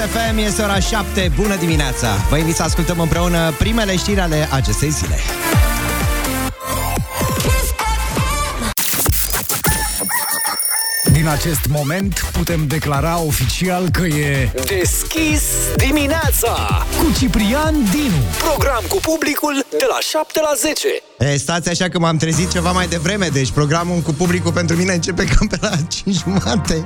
FM, este ora 7, bună dimineața! Vă invit să ascultăm împreună primele știri ale acestei zile. Din acest moment putem declara oficial că e Deschis dimineața cu Ciprian Dinu. Program cu publicul de la 7 la 10 E, stați așa că m-am trezit ceva mai devreme, deci programul cu publicul pentru mine începe cam pe la 5 jumate.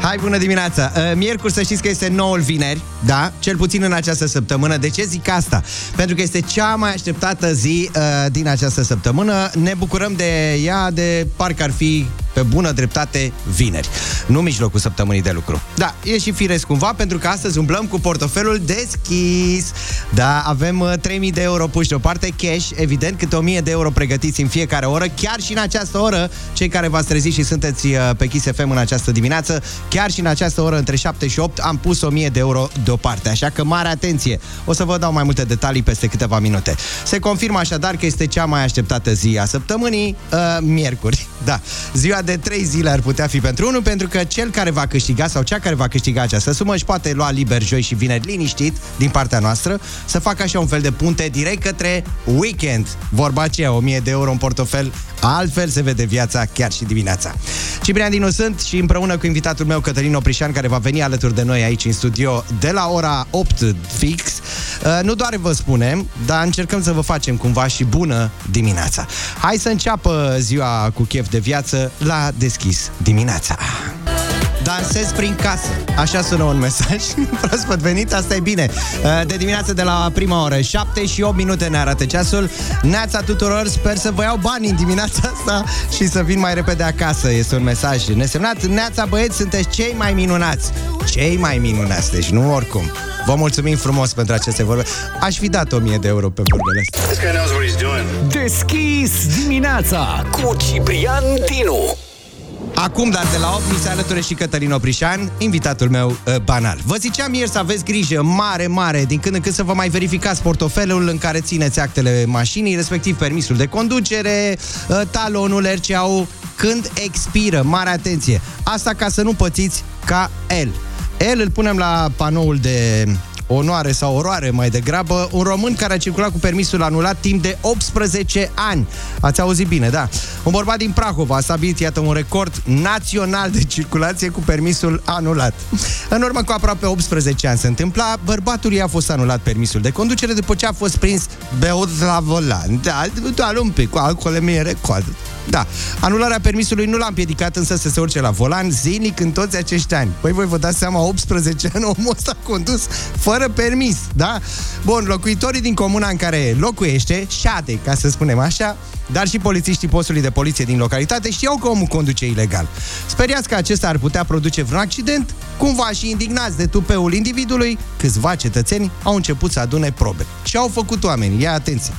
Hai, bună dimineața! E, Miercuri să știți că este noul vineri, da? Cel puțin în această săptămână. De ce zic asta? Pentru că este cea mai așteptată zi uh, din această săptămână. Ne bucurăm de ea de parcă ar fi pe bună dreptate vineri, nu mijlocul săptămânii de lucru. Da, e și firesc cumva, pentru că astăzi umblăm cu portofelul deschis. Da, avem uh, 3000 de euro puși deoparte, cash, evident, câte 1000 de euro pregătiți în fiecare oră, chiar și în această oră, cei care v-ați trezit și sunteți uh, pe Kiss FM în această dimineață, chiar și în această oră, între 7 și 8, am pus 1000 de euro deoparte, așa că mare atenție. O să vă dau mai multe detalii peste câteva minute. Se confirmă așadar că este cea mai așteptată zi a săptămânii, uh, miercuri. Da, ziua de 3 zile ar putea fi pentru unul, pentru că cel care va câștiga sau cea care va câștiga această sumă își poate lua liber joi și vineri liniștit din partea noastră, să facă așa un fel de punte direct către weekend. Vorba aceea, 1000 de euro în portofel, altfel se vede viața chiar și dimineața. Ciprian Dinu sunt și împreună cu invitatul meu Cătălin Oprișan, care va veni alături de noi aici în studio de la ora 8 fix. Uh, Nu doar vă spunem, dar încercăm să vă facem cumva și bună dimineața. Hai să înceapă ziua cu chef de viață la deschis dimineața. Dansez prin casă. Așa sună un mesaj. Proaspăt venit, asta e bine. Uh, De dimineață de la prima oră, 7 și 8 minute ne arată ceasul. Neața tuturor, sper să vă iau bani în dimineața asta și să vin mai repede acasă. Este un mesaj nesemnat. Neața băieți, sunteți cei mai minunați. Cei mai minunați, deci nu oricum. Vă mulțumim frumos pentru aceste vorbe. Aș fi dat 1000 de euro pe vorbele astea. This guy knows what he's doing. Deschis dimineața Cu Ciprian Dinu Acum, dar de la 8, mi se alăture și Cătălin Oprișan, invitatul meu uh, banal. Vă ziceam ieri să aveți grijă mare, mare, din când în când să vă mai verificați portofelul în care țineți actele mașinii, respectiv permisul de conducere, uh, talonul RCA când expiră. Mare atenție! Asta ca să nu pățiți ca el. El îl punem la panoul de onoare sau oroare mai degrabă, un român care a circulat cu permisul anulat timp de 18 ani. Ați auzit bine, da. Un bărbat din Prahova a stabilit, iată, un record național de circulație cu permisul anulat. În urmă cu aproape 18 ani se întâmpla, bărbatul i-a fost anulat permisul de conducere după ce a fost prins beut la volan. Da, doar un pic, cu alcool mi record. Da, anularea permisului nu l-a împiedicat însă să se urce la volan zilnic în toți acești ani. Păi voi vă dați seama, 18 ani omul ăsta a condus fără permis, da? Bun, locuitorii din comuna în care locuiește, șade, ca să spunem așa, dar și polițiștii postului de poliție din localitate știau că omul conduce ilegal. Speriați că acesta ar putea produce vreun accident, cumva și indignați de tupeul individului, câțiva cetățeni au început să adune probe. Ce au făcut oamenii? Ia atenție!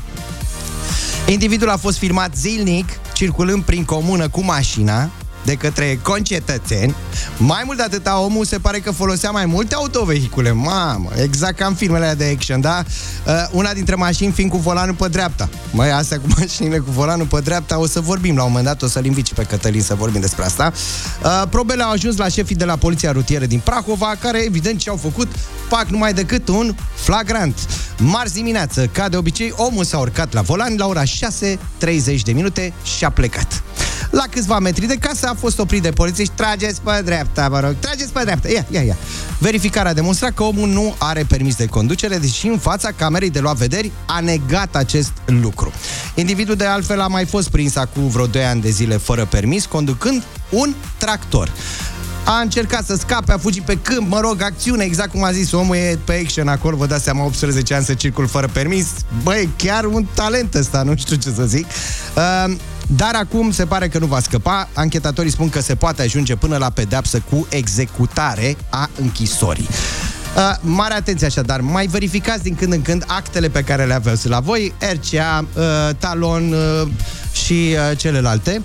Individul a fost filmat zilnic, circulând prin comună cu mașina, de către concetățeni. Mai mult de atâta, omul se pare că folosea mai multe autovehicule. Mamă, exact ca în filmele alea de action, da? Uh, una dintre mașini fiind cu volanul pe dreapta. Măi, astea cu mașinile cu volanul pe dreapta, o să vorbim la un moment dat, o să-l invit și pe Cătălin să vorbim despre asta. Uh, probele au ajuns la șefii de la Poliția Rutieră din Prahova, care evident ce au făcut, fac numai decât un flagrant. Marți dimineață, ca de obicei, omul s-a urcat la volan la ora 6.30 de minute și a plecat. La câțiva metri de casă a fost oprit de polițiști. Trageți pe dreapta, vă rog, trageți pe dreapta. Ia, ia, ia. Verificarea a demonstrat că omul nu are permis de conducere, deși în fața camerei de luat vederi a negat acest lucru. Individul de altfel a mai fost prins acum vreo 2 ani de zile fără permis, conducând un tractor a încercat să scape, a fugit pe câmp, mă rog, acțiune, exact cum a zis omul, e pe action acolo, vă dați seama, 18 ani să circul fără permis, băi, chiar un talent ăsta, nu știu ce să zic. Uh, dar acum se pare că nu va scăpa. Anchetatorii spun că se poate ajunge până la pedepsă cu executare a închisorii. Uh, mare atenție așadar, mai verificați din când în când actele pe care le aveți la voi, RCA, uh, talon uh, și uh, celelalte.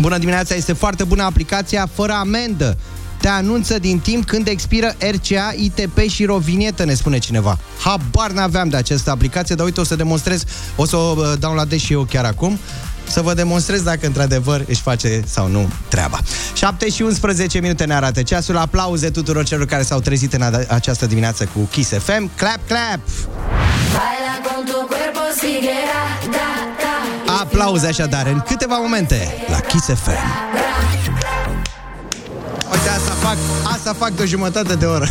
Bună dimineața, este foarte bună aplicația fără amendă. Te anunță din timp când expiră RCA, ITP și rovinietă, ne spune cineva. Habar n-aveam de această aplicație, dar uite, o să demonstrez, o să o uh, downloadez și eu chiar acum. Să vă demonstrez dacă într-adevăr își face sau nu treaba. 7 și 11 minute ne arată ceasul. Aplauze tuturor celor care s-au trezit în a- această dimineață cu Kiss FM. Clap, clap! Baila con tu cuerpo siguiera, da, da. Aplauze așadar în câteva momente la Kiss FM. Uite, asta fac, asta fac de o jumătate de oră.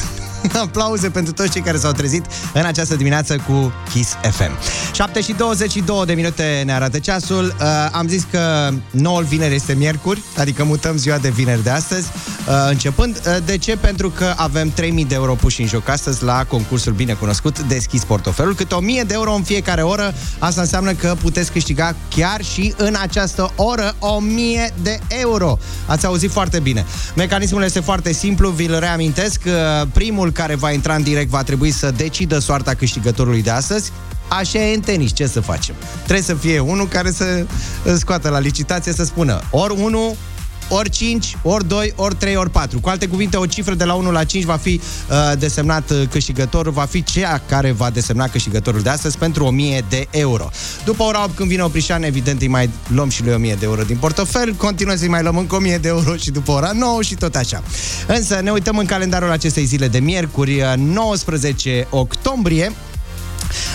Aplauze pentru toți cei care s-au trezit în această dimineață cu Kiss FM. 7 și 22 de minute ne arată ceasul. Uh, am zis că noul vineri este miercuri, adică mutăm ziua de vineri de astăzi, uh, începând. Uh, de ce? Pentru că avem 3000 de euro puși în joc astăzi la concursul bine cunoscut Deschis Portofelul. Cât 1000 de euro în fiecare oră, asta înseamnă că puteți câștiga chiar și în această oră 1000 de euro. Ați auzit foarte bine. Mecanismul este foarte simplu, vi-l reamintesc. Uh, Primul care va intra în direct va trebui să decidă soarta câștigătorului de astăzi. Așa e în tenis, ce să facem? Trebuie să fie unul care să scoată la licitație să spună ori 1, ori 5, ori 2, ori 3, ori 4. Cu alte cuvinte, o cifră de la 1 la 5 va fi uh, desemnat uh, câștigătorul, va fi cea care va desemna câștigătorul de astăzi pentru 1000 de euro. După ora 8, când vine Oprișan, evident îi mai luăm și lui 1000 de euro din portofel, continuăm să-i mai luăm încă 1000 de euro și după ora 9 și tot așa. Însă ne uităm în calendarul acestei zile de miercuri, uh, 19 octombrie,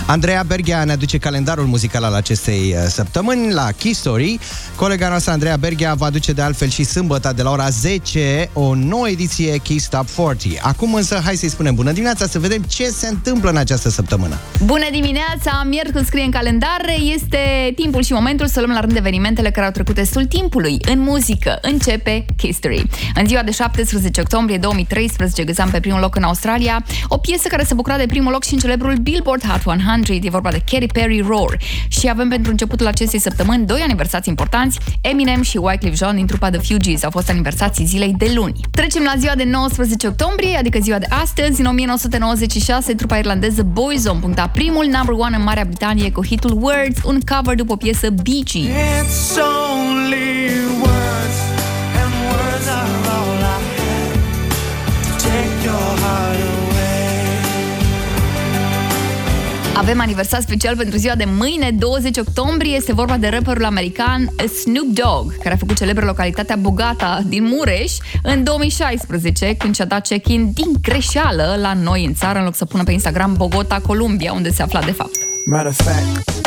Andreea Berghea ne aduce calendarul muzical al acestei uh, săptămâni la Key Story. Colega noastră, Andreea Berghea, va aduce de altfel și sâmbătă de la ora 10 o nouă ediție Key Stop 40. Acum însă, hai să-i spunem bună dimineața să vedem ce se întâmplă în această săptămână. Bună dimineața! Miercuri scrie în calendar. Este timpul și momentul să luăm la rând evenimentele care au trecut destul timpului. În muzică începe History. În ziua de 17 octombrie 2013 găseam pe primul loc în Australia o piesă care se bucura de primul loc și în celebrul Billboard Hot 100. E vorba de Katy Perry Roar. Și avem pentru începutul acestei săptămâni doi aniversați importanți. Eminem și Wyclef Jean din trupa The Fugees au fost aniversații zilei de luni. Trecem la ziua de 19 octombrie, adică ziua de astăzi. În 1996, trupa irlandeză Boyzone puncta primul number one în Marea Britanie cu hitul Words, un cover după o piesă Bee Gees. It's only words, Avem aniversat special pentru ziua de mâine, 20 octombrie. Este vorba de rapperul american Snoop Dogg, care a făcut celebră localitatea Bogata din Mureș în 2016, când și-a dat check-in din greșeală la noi în țară, în loc să pună pe Instagram Bogota, Columbia, unde se afla de fapt. Matter of fact,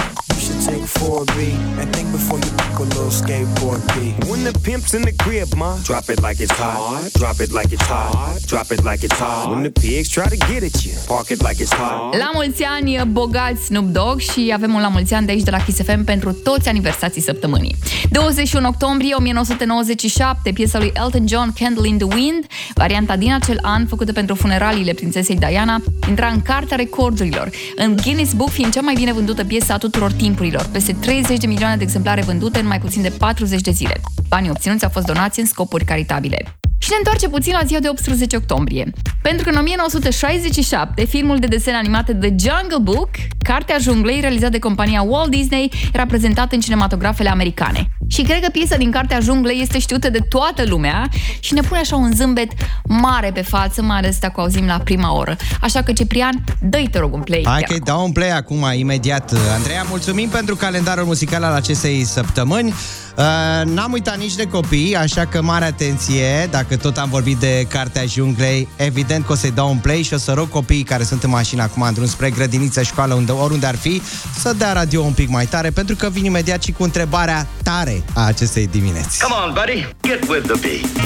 you should take 4B and think before you pick a little skateboard B. When the pimp's in the crib, ma, drop it like it's hot. Drop it like it's hot. Drop it like it's hot. When the pigs try to get at you, park it like it's hot. La mulți ani, bogați Snoop Dogg și avem un la mulți ani de aici de la Kiss FM pentru toți aniversații săptămânii. 21 octombrie 1997, piesa lui Elton John, Candle in the Wind, varianta din acel an făcută pentru funeraliile prințesei Diana, intra în cartea recordurilor, în Guinness Book fiind cea mai bine vândută piesă a tuturor timpurilor, peste 30 de milioane de exemplare vândute în mai puțin de 40 de zile. Banii obținuți au fost donați în scopuri caritabile. Și ne întoarce puțin la ziua de 18 octombrie. Pentru că în 1967, filmul de desen animate The Jungle Book, Cartea Junglei, realizat de compania Walt Disney, era prezentat în cinematografele americane. Și cred că piesa din Cartea Junglei este știută de toată lumea și ne pune așa un zâmbet mare pe față, mai ales dacă o auzim la prima oră. Așa că, Ciprian, dă-i te rog un play. Hai chiar că dau un play acum, imediat. Andreea, mulțumim pentru calendarul muzical al acestei săptămâni. Uh, n-am uitat nici de copii, așa că mare atenție, dacă tot am vorbit de Cartea Junglei, evident că o să-i dau un play și o să rog copiii care sunt în mașină acum în drum spre grădiniță, școală, unde, oriunde ar fi, să dea radio un pic mai tare, pentru că vin imediat și cu întrebarea tare a acestei dimineți. Come on, buddy, get with the beat.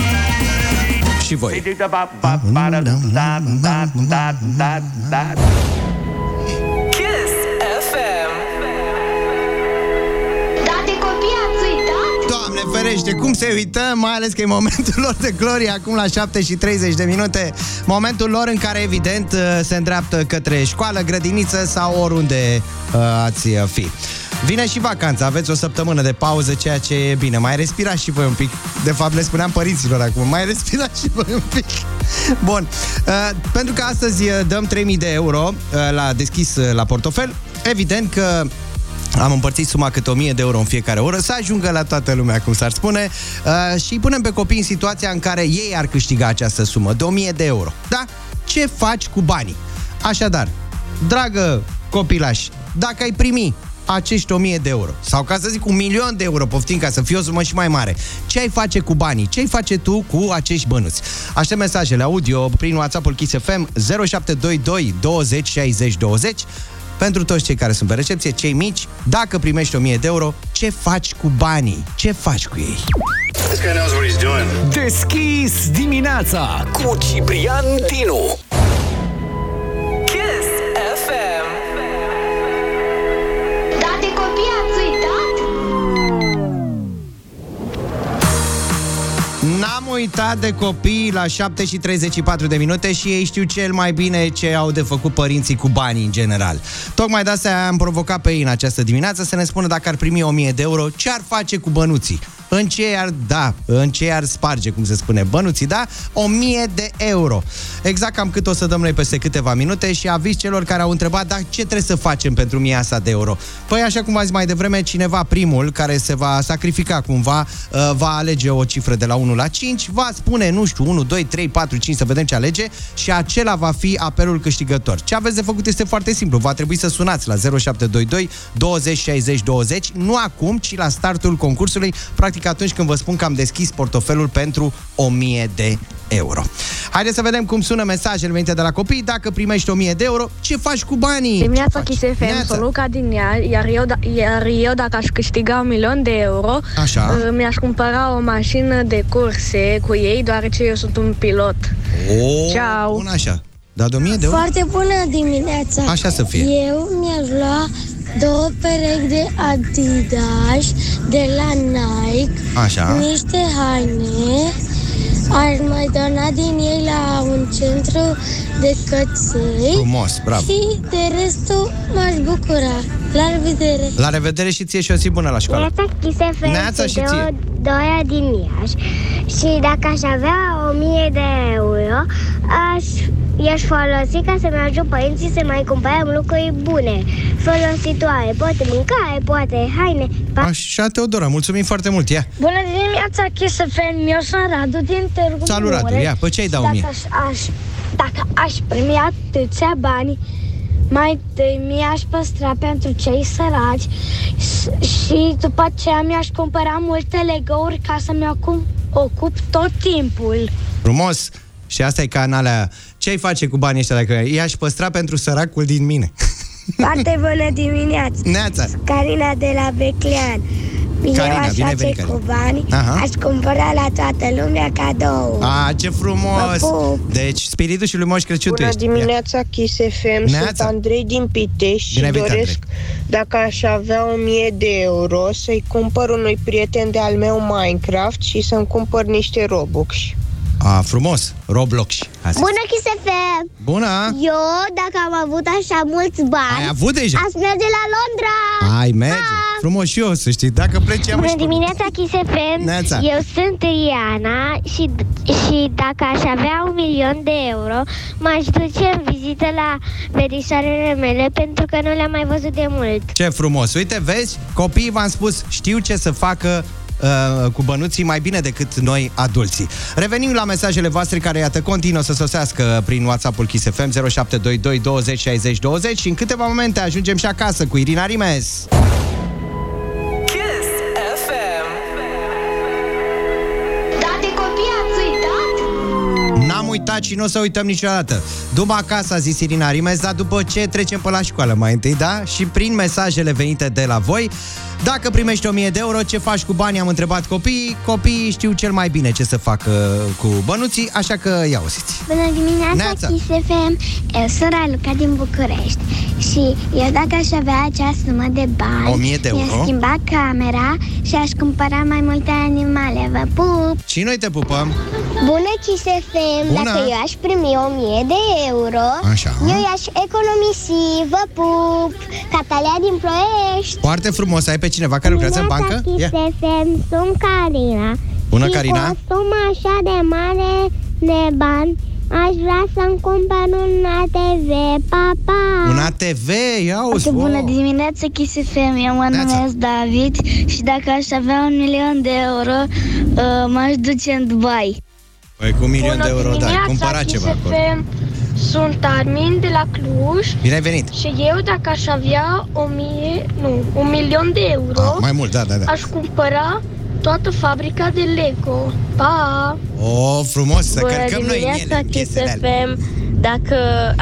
Și voi. Ferește, cum se uită, mai ales că e momentul lor de glorie acum la 7 și 30 de minute, momentul lor în care evident se îndreaptă către școală, grădiniță sau oriunde uh, ați fi. Vine și vacanța, aveți o săptămână de pauză, ceea ce e bine. Mai respirați și voi un pic. De fapt, le spuneam părinților acum, mai respirați și voi un pic. Bun, uh, pentru că astăzi uh, dăm 3000 de euro uh, la deschis uh, la portofel, evident că am împărțit suma câte 1000 de euro în fiecare oră să ajungă la toată lumea, cum s-ar spune, uh, și îi punem pe copii în situația în care ei ar câștiga această sumă de 1000 de euro. Da? Ce faci cu banii? Așadar, dragă copilaș, dacă ai primi acești 1000 de euro. Sau ca să zic un milion de euro, poftim ca să fie o sumă și mai mare. Ce ai face cu banii? Ce ai face tu cu acești bănuți? Aștept mesajele audio prin WhatsApp-ul Kiss FM 0722 20 60 20 pentru toți cei care sunt pe recepție, cei mici, dacă primești 1000 de euro, ce faci cu banii? Ce faci cu ei? This guy knows what he's doing. Deschis dimineața cu Ciprian Dinu. N-am uitat de copii la 7 și 34 de minute și ei știu cel mai bine ce au de făcut părinții cu banii în general. Tocmai de asta am provocat pe ei în această dimineață să ne spună dacă ar primi 1000 de euro, ce ar face cu bănuții. În ce ar da, în ce ar sparge, cum se spune, bănuții, da? 1000 de euro. Exact cam cât o să dăm noi peste câteva minute și aviz celor care au întrebat, dar ce trebuie să facem pentru 1000 asta de euro? Păi, așa cum v-am zis mai devreme, cineva primul care se va sacrifica cumva, uh, va alege o cifră de la 1 la 5, va spune, nu știu, 1, 2, 3, 4, 5, să vedem ce alege și acela va fi apelul câștigător. Ce aveți de făcut este foarte simplu. Va trebui să sunați la 0722 20 60 20, nu acum, ci la startul concursului, practic atunci când vă spun că am deschis portofelul pentru 1000 de euro. Haideți să vedem cum sună mesajele venite de la copii. Dacă primești 1000 de euro, ce faci cu banii? Dimineața Ce faci? Kiss FM, Neața. sunt Luca din Iași, iar eu, da, iar eu dacă aș câștiga un milion de euro, Așa. uh, mi-aș cumpăra o mașină de curse cu ei, deoarece eu sunt un pilot. O, Ceau. Bun așa. Da, de 1000 de euro? Foarte bună dimineața! Așa să fie. Eu mi-aș lua două perechi de Adidas de la Nike, Așa. niște haine, aș mai dona din ei la un centru de căței Frumos, bravo. și de restul m-aș bucura. La revedere! La revedere și ție și o zi bună la școală. Neața Chisefem Neața și de o ție. doia din Iași și dacă aș avea o mie de euro, aș, i-aș folosi ca să-mi ajut părinții să mai cumpărăm lucruri bune, folositoare, poate mâncare, poate haine. Pa- Așa, Teodora, mulțumim foarte mult. Ia, Bună dimineața, Kiss FM, eu sunt Radu din Târgu Salut, Radu. Mureș. Ia, pe ce ai da Și 1000? Dacă aș, aș, dacă aș primi atâția bani, mai întâi mi-aș păstra pentru cei săraci și, și după aceea mi-aș cumpăra multe legouri ca să-mi ocup, ocup tot timpul. frumos. Și asta e ca în alea. Ce ai face cu banii ăștia dacă i-aș păstra pentru săracul din mine? Foarte bună dimineața! Neața. Carina de la Beclean. Carina, eu aș bine ai face venit, Carina. cu bani, Aha. aș cumpăra la toată lumea cadou. A, ce frumos! Vă pup. Deci, spiritul și lui Moș Crăciun tu Bună ești. Ia. dimineața, Kiss FM. Neața. Sunt Andrei din Pitești și Bine ai venit, doresc, dacă aș avea 1000 de euro, să-i cumpăr unui prieten de al meu Minecraft și să-mi cumpăr niște Robux. A, frumos. Roblox. Asta. Bună, Chisefem! Bună! Eu, dacă am avut așa mulți bani, Ai avut deja? aș merge la Londra! Ai, merge. Frumos și eu, să știi. Dacă pleci, am Bună și pe- dimineața, Chisefem! Neața. Eu sunt Iana și, și dacă aș avea un milion de euro, m-aș duce în vizită la verișoarele mele pentru că nu le-am mai văzut de mult. Ce frumos. Uite, vezi, copiii, v-am spus, știu ce să facă uh, cu bănuții mai bine decât noi adulții. Revenim la mesajele voastre care, iată, continuă să sosească prin WhatsApp-ul Kiss FM 0722 20 60 20 și în câteva momente ajungem și acasă cu Irina Rimes. Uitat? N-am uitat și nu o să uităm niciodată. După acasă, a zis Irina Rimes, dar după ce trecem pe la școală mai întâi, da? Și prin mesajele venite de la voi, dacă primești 1000 de euro, ce faci cu banii? Am întrebat copiii. Copiii știu cel mai bine ce să facă cu bănuții, așa că ia auziți. Bună dimineața, Neața. Kiss FM! Eu sunt Raluca din București și eu dacă aș avea acea sumă de bani, 1000 de euro. mi-aș schimba camera și aș cumpăra mai multe animale. Vă pup! Și noi te pupăm. Bună, Kiss FM! Bună. Dacă eu aș primi 1000 de euro, Așa. eu i-aș economisi. Vă pup! Catalea din Ploiești! Foarte frumos. Ai pe cineva care lucrează în bancă? Kiss Ia. FM, sunt Carina. Bună, și Carina. cu o sumă așa de mare de bani, aș vrea să-mi cumpăr un ATV. Pa, pa! Un ATV, ia uzi. Bună wow. dimineața, Kiss FM, eu mă Neața. numesc David și dacă aș avea un milion de euro, uh, m-aș duce în Dubai. Păi cu un milion de euro, da, cumpăra ceva acolo. Sunt Armin de la Cluj Bine ai venit! și eu dacă aș avea o mie, nu, un milion de euro, Ah, mai mult, da, da, da. aș cumpăra toată fabrica de Lego. Pa! O, frumos, să Bună cărcăm noi în dimineața, ele, piesele alea. FM. Dacă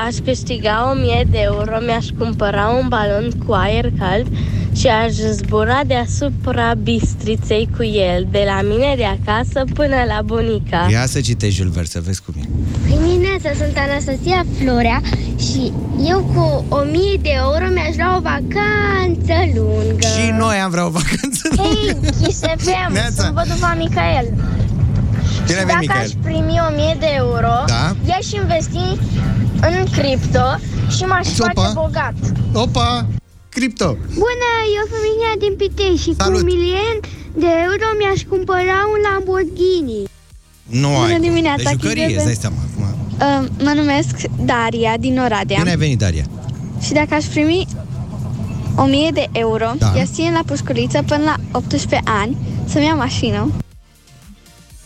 aș câștiga 1000 de euro, mi-aș cumpăra un balon cu aer cald și aș zbura deasupra bistriței cu el, de la mine de acasă până la bunica. Ia să citești Jules Verne, să vezi cum e. Dimineața sunt Anastasia Florea și eu cu 1000 de euro mi-aș lua o vacanță lungă. Și noi am vrea o vacanță Hei, Kiss FM, Neața. sunt văduva Micael. Bine ai Dacă venit, aș Michael. primi 1000 de euro, Da. i-aș investi în cripto și m-aș Opa. face bogat. Opa, cripto. Bună, eu sunt Minia din Pitești și Salut. cu un milion de euro mi-aș cumpăra un Lamborghini. Nu Bună ai. dimineața, De jucărie, Chize. îți dai seama. acum. Uh, mă numesc Daria din Oradea Bine ai venit, Daria. și dacă aș primi 1000 de euro, Da. da. țin la pușculiță până la 18 ani să-mi iau mașină.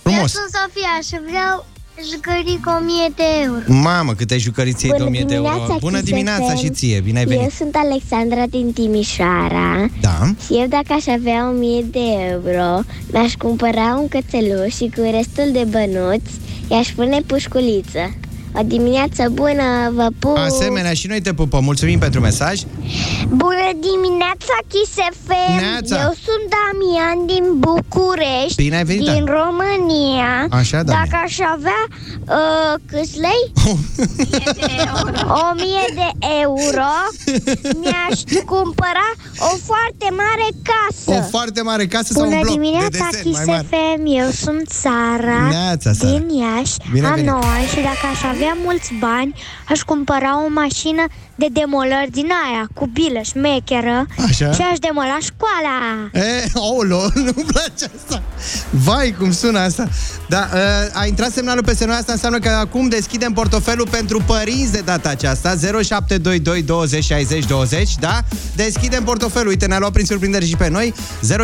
Frumos. sunt Sofia și vreau jucării cu 1000 de euro. Mamă, câte jucăriții ai de 1000 de euro. Bună Kiss dimineața FM. și ție, bine ai Eu venit. sunt Alexandra din Timișoara Da. și eu dacă aș avea 1000 de euro, mi-aș cumpăra un cățeluș și cu restul de bănuți i-aș pune pușculiță. O dimineață bună, vă pup! Asemenea, și noi te pupăm. Mulțumim pentru mesaj. Bună dimineața, Kiss FM! Neața. Eu sunt Damian din București, Bine ai venit, din Dan. România. Așa, Damian. Dacă aș avea uh, câți lei? O mie de euro mi-aș cumpăra o foarte mare casă. O foarte mare casă sau un Bună bloc de dimineața, desen Kiss mai mare. FM! Eu sunt Sara, Neața, Sara. din Iași, Bine ai a venit. noua și dacă aș avea mulți bani, aș cumpăra o mașină de demolări din aia, cu bilă șmecheră Așa. și aș demola școala. E, aolo, nu-mi place asta. Vai, cum sună asta. Da, uh, a intrat semnalul pe semnul asta, înseamnă că acum deschidem portofelul pentru părinți de data aceasta, 0722 20 60 20, da? Deschidem portofelul, uite, ne-a luat prin surprindere și pe noi,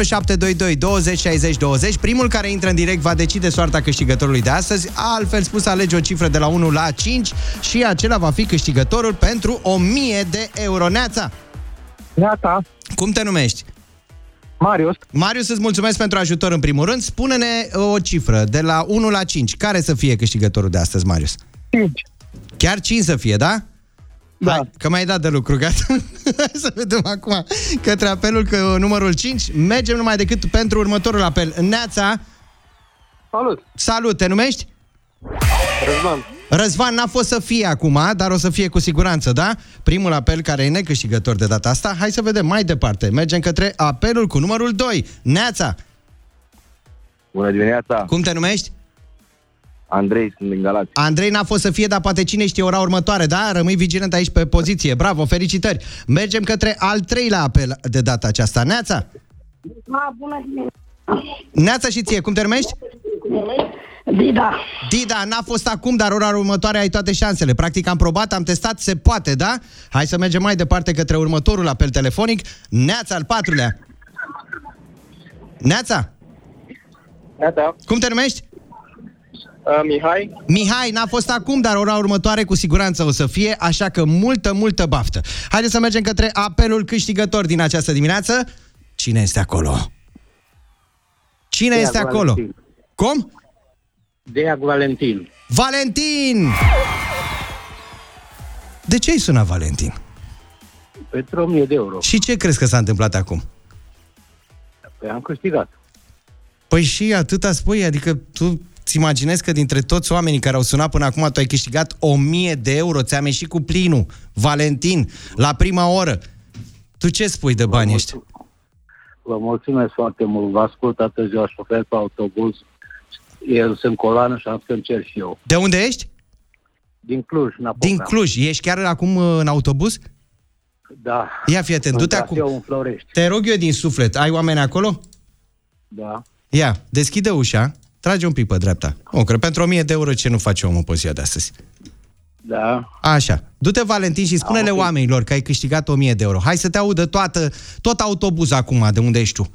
0722 20 60 20. Primul care intră în direct va decide soarta câștigătorului de astăzi, altfel spus, alege o cifră de la 1 la 5 și acela va fi câștigătorul pentru 1000 de euro. Neața! Neața! Cum te numești? Marius. Marius, îți mulțumesc pentru ajutor în primul rând. Spune-ne o cifră de la 1 la 5. Care să fie câștigătorul de astăzi, Marius? 5. Chiar 5 să fie, da? Da. Hai, că mai ai dat de lucru, gata. Hai să vedem acum către apelul că numărul 5. Mergem numai decât pentru următorul apel. Neața, Salut! salut, te numești? Răzvan. Răzvan n-a fost să fie acum, dar o să fie cu siguranță, da? Primul apel care e necâștigător de data asta. Hai să vedem mai departe. Mergem către apelul cu numărul 2. Neața, Bună dimineața! cum te numești? Andrei, sunt din Galați. Andrei n-a fost să fie, dar poate cine știe ora următoare, da? Rămâi vigilent aici pe poziție. Bravo, felicitări! Mergem către al treilea apel de data aceasta. Neața! bună dimineața! Neața și ție, cum te numești? Dida. Dida, n-a fost acum, dar ora următoare ai toate șansele. Practic am probat, am testat, se poate, da? Hai să mergem mai departe către următorul apel telefonic. Neața, al patrulea. Neața, Neața. cum te numești? Uh, Mihai. Mihai, n-a fost acum, dar ora următoare cu siguranță o să fie, așa că multă, multă baftă. Haideți să mergem către apelul câștigător din această dimineață. Cine este acolo? Cine Dea este acolo? Valentin. Cum? Deag Valentin. Valentin! De ce îi suna Valentin? Pentru 1000 de euro. Și ce crezi că s-a întâmplat acum? Păi am câștigat. Păi și atâta spui, adică tu ți imaginezi că dintre toți oamenii care au sunat până acum tu ai câștigat 1000 de euro, ți-am ieșit cu plinul, Valentin, la prima oră. Tu ce spui de bani ăștia? Vă mulțumesc foarte mult. Vă ascult atât ziua șofer pe autobuz. Eu sunt coloană și am să încerc și eu. De unde ești? Din Cluj, Napoca. Din Cluj. Ești chiar acum uh, în autobuz? Da. Ia fii atent, În du-te traseul acum. în Florești. Te rog eu din suflet, ai oameni acolo? Da. Ia, deschide ușa, trage un pic pe dreapta. O, cred, pentru 1000 de euro ce nu face omul pe ziua de astăzi? Da. Așa. Du-te, Valentin, și spune-le ok. oamenilor că ai câștigat 1000 de euro. Hai să te audă toată, tot autobuz acum, de unde ești tu.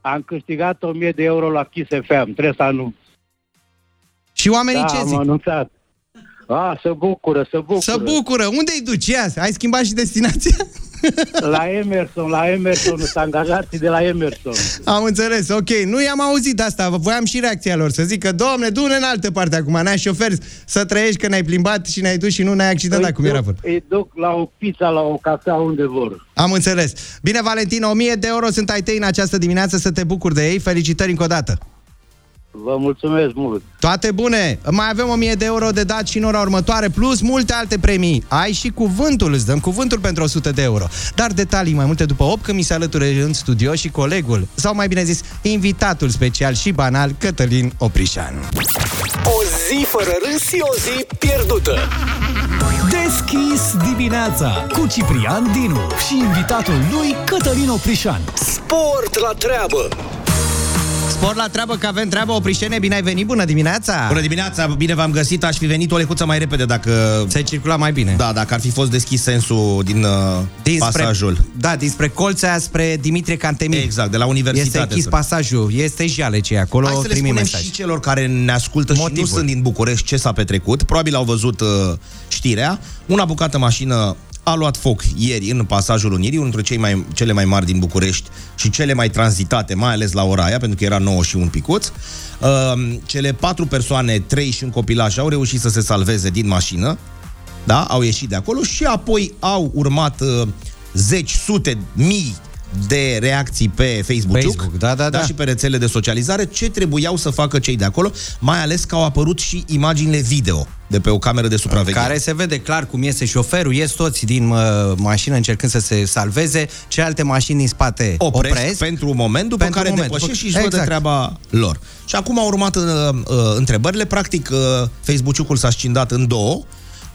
Am câștigat 1000 de euro la Kiss FM. Trebuie să anunț. Și oamenii da, ce am zic? anunțat. A, să bucură, să bucură. Să bucură. Unde îi duci? Ia, ai schimbat și destinația? La Emerson, la Emerson, sunt angajații de la Emerson. Am înțeles, ok. Nu i-am auzit de asta, voiam și reacția lor, să zică, domne, du-ne în altă parte acum, n-ai șofer să trăiești că ne-ai plimbat și ne-ai dus și nu ne-ai accidentat, Îi cum era duc- vor. Îi duc la o pizza, la o cafea, unde vor. Am înțeles. Bine, Valentin, 1000 de euro sunt ai tăi în această dimineață, să te bucuri de ei. Felicitări încă o dată. Vă mulțumesc mult. Toate bune! Mai avem 1000 de euro de dat și în ora următoare, plus multe alte premii. Ai și cuvântul, îți dăm cuvântul pentru 100 de euro. Dar detalii mai multe după 8, când mi se alătură în studio și colegul, sau mai bine zis, invitatul special și banal, Cătălin Oprișan. O zi fără râs și o zi pierdută. Deschis dimineața cu Ciprian Dinu și invitatul lui Cătălin Oprișan. Sport la treabă! Spor la treabă, că avem treabă, Oprișene, bine ai venit, bună dimineața! Bună dimineața, bine v-am găsit, aș fi venit o lecuță mai repede dacă... Se circula mai bine. Da, dacă ar fi fost deschis sensul din uh, Dinspre, pasajul. Da, dinspre Colțea spre Dimitrie Cantemir. Exact, de la universitate. Este închis pasajul, este jale ce e acolo, Hai să le primim spunem mesaj. și celor care ne ascultă Motivul. și nu sunt din București ce s-a petrecut. Probabil au văzut uh, știrea. Una bucată mașină a luat foc ieri în pasajul Unirii, unul dintre cei mai, cele mai mari din București și cele mai tranzitate, mai ales la ora aia, pentru că era 9 și un picuț. Uh, cele patru persoane, trei și un copilaj, au reușit să se salveze din mașină, da, au ieșit de acolo și apoi au urmat uh, zeci, sute, mii de reacții pe Facebook, Facebook, da, da, da. și pe rețele de socializare, ce trebuiau să facă cei de acolo, mai ales că au apărut și imaginile video de pe o cameră de supraveghere. Care se vede clar cum iese șoferul, ies toți din uh, mașină încercând să se salveze, celelalte mașini din spate opresc, opresc pentru un moment, după Pentru care un moment, depășesc după- și își văd de exact. treaba lor. Și acum au urmat uh, uh, întrebările. Practic, uh, Facebook-ul s-a scindat în două.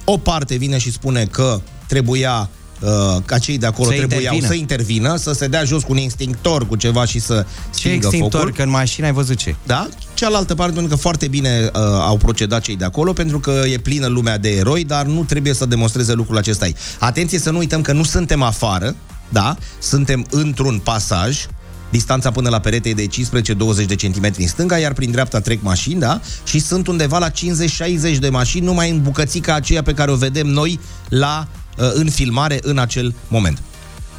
O parte vine și spune că trebuia uh, ca cei de acolo Să trebuiau intervină. să intervină, să se dea jos cu un extintor, cu ceva și să Ce stingă extintor, focul. că în mașină ai văzut ce? Da? Cealaltă parte, pentru că foarte bine uh, au procedat cei de acolo, pentru că e plină lumea de eroi, dar nu trebuie să demonstreze lucrul acesta aici. Atenție să nu uităm că nu suntem afară, da? Suntem într-un pasaj, distanța până la perete e de 15-20 de centimetri în stânga, iar prin dreapta trec mașini, da? Și sunt undeva la 50-60 de mașini, numai în bucățica aceea pe care o vedem noi la, uh, în filmare în acel moment.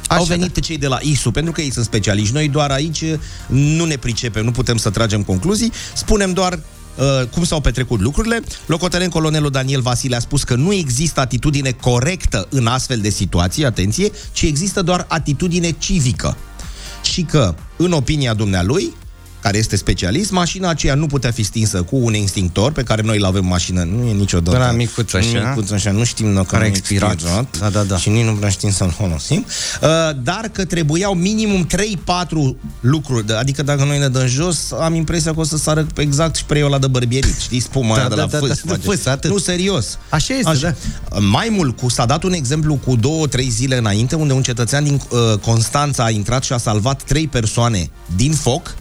Așa, Au venit cei de la ISU, pentru că ei sunt specialiști. Noi doar aici nu ne pricepem, nu putem să tragem concluzii. Spunem doar uh, cum s-au petrecut lucrurile. Locotenent colonelul Daniel Vasile a spus că nu există atitudine corectă în astfel de situații, atenție, ci există doar atitudine civică. Și că, în opinia dumnealui, care este specialist, mașina aceea nu putea fi stinsă cu un extintor pe care noi îl avem în mașină, nu e niciodată. Ăla micuț așa. Micuț așa, nu știm dacă Care nu a expirat. Da, da, da. Și nici nu prea știm să-l folosim. Uh, dar că trebuiau minimum 3-4 lucruri. De- Adică dacă noi ne dăm jos, am impresia că o să sară exact spre ăla de bărbierit. Știi, spuma Da, aia de da, la da, fâs. da, de face. fâs, atât. Nu, serios. Așa este, da. Mai mult, cu, s-a dat un exemplu cu două, trei zile înainte, unde un cetățean din uh, Constanța a intrat și a salvat trei persoane din foc,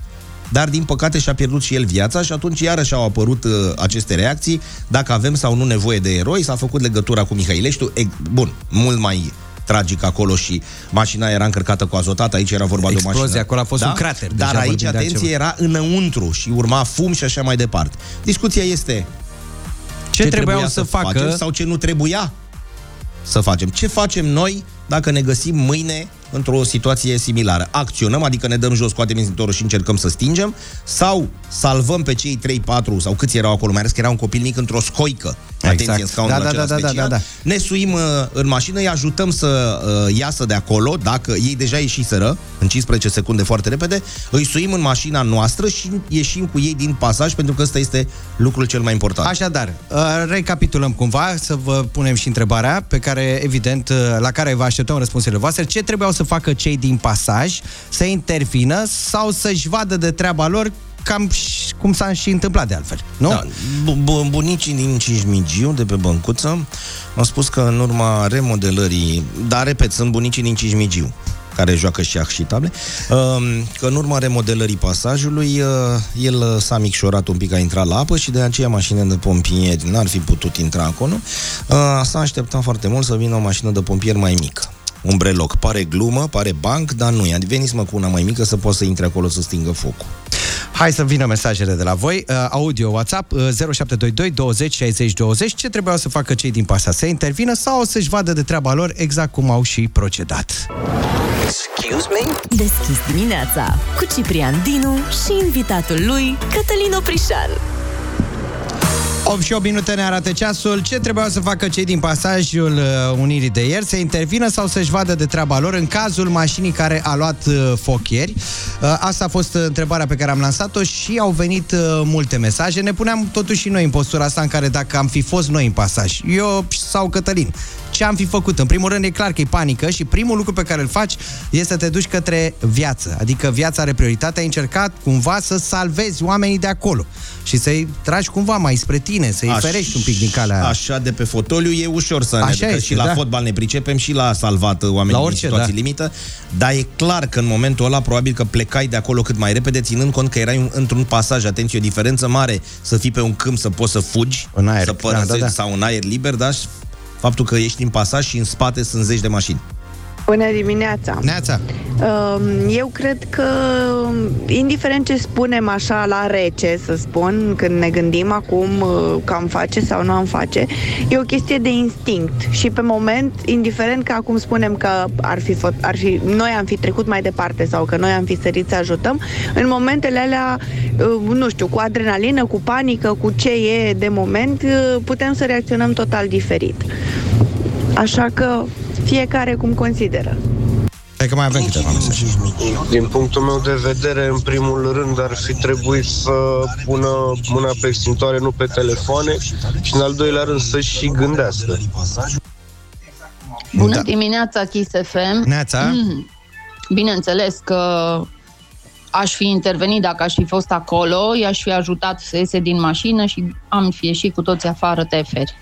dar din păcate și-a pierdut și el viața și atunci iarăși au apărut uh, aceste reacții, dacă avem sau nu nevoie de eroi, s-a făcut legătura cu Mihăileștiu, e, bun, mult mai tragic acolo și mașina era încărcată cu azotat, aici era vorba de o Explozie, mașină. acolo a fost un crater, Dar deja aici, vorbim de atenție, altceva. era înăuntru și urma fum și așa mai departe. Discuția este Ce trebuiau să facă- facem sau ce nu trebuia să facem. Ce facem noi dacă ne găsim mâine într-o situație similară? Acționăm, adică ne dăm jos, scoatem extintorul și încercăm să stingem sau salvăm pe cei 3-4 sau câți erau acolo, mai ales că era un copil mic într-o scoică. Atenție, Exact. în scaunul Da, da, acela da, da, da, special. da, da. Ne suim uh, în mașină, îi ajutăm să uh, iasă de acolo, dacă ei deja ieșiseră, în 15 secunde foarte repede, îi suim în mașina noastră și ieșim cu ei din pasaj, pentru că ăsta este lucrul cel mai important. Așadar, uh, recapitulăm cumva, să vă punem și întrebarea pe care, evident, uh, la care vă așteptăm răspunsurile voastre. Ce trebuiau să facă cei din pasaj? Să intervină sau să-și vadă de treaba lor cam și- cum s-a și întâmplat de altfel, nu? Da, bu- bu- bunicii din Cismigiu, de pe Băncuță, au spus că în urma remodelării, dar repet, sunt bunicii din Cismigiu, care joacă șah și table, um, că în urma remodelării pasajului, uh, el s-a micșorat un pic, a intrat la apă și de aceea mașina de pompieri n-ar fi putut intra acolo. Uh, S-a așteptat foarte mult să vină o mașină de pompieri mai mică. Un breloc. Pare glumă, pare banc, dar nu e. Veniți mă cu una mai mică să poată să intre acolo să stingă focul. Hai să vină mesajele de la voi. Uh, audio, WhatsApp, uh, 0722 20 60 20. Ce trebuiau să facă cei din pasa? Să intervină sau să-și vadă de treaba lor exact cum au și procedat? Excuse me? Deschis dimineața cu Ciprian Dinu și invitatul lui Cătălin Oprișan. 8 și 8 minute ne arată ceasul. Ce trebuiau să facă cei din pasajul uh, Unirii de ieri? Să intervină sau să-și vadă de treaba lor în cazul mașinii care a luat uh, foc ieri? Uh, asta a fost uh, întrebarea pe care am lansat-o și au venit uh, multe mesaje. Ne puneam totuși și noi în postura asta în care dacă am fi fost noi în pasaj, eu sau Cătălin, ce am fi făcut? În primul rând e clar că e panică și primul lucru pe care îl faci este să te duci către viață. Adică viața are prioritate, ai încercat cumva să salvezi oamenii de acolo și să-i tragi cumva mai spre tine, să-i Aș- ferești un pic din calea Așa de pe fotoliu e ușor să ne Așa Așa este, și la da. fotbal ne pricepem și la salvat uh, oamenii La în orice, situații da. limită, dar e clar că în momentul ăla probabil că plecai de acolo cât mai repede, ținând cont că erai un- într-un pasaj, atenție, o diferență mare să fii pe un câmp să poți să fugi, în aer, să părăsești da, da, da. sau în aer liber, dar și faptul că ești în pasaj și în spate sunt zeci de mașini. Bună dimineața! Neața! Um, Eu cred că, indiferent ce spunem așa la rece, să spun, când ne gândim acum uh, că am face sau nu am face, e o chestie de instinct. Și pe moment, indiferent că acum spunem că ar fi, fă- ar fi, noi am fi trecut mai departe sau că noi am fi sărit să ajutăm, în momentele alea, uh, nu știu, cu adrenalină, cu panică, cu ce e de moment, uh, putem să reacționăm total diferit. Așa că fiecare cum consideră. Hai că mai avem câteva mesaje. Din punctul meu de vedere, în primul rând ar fi trebuit să pună mâna pe extintoare, nu pe telefoane și în al doilea rând să și gândească. Bună da. dimineața, Kiss FM. Neața. Mm. Bineînțeles că aș fi intervenit dacă aș fi fost acolo, i-aș fi ajutat să iese din mașină și am fi ieșit cu toți afară teferi.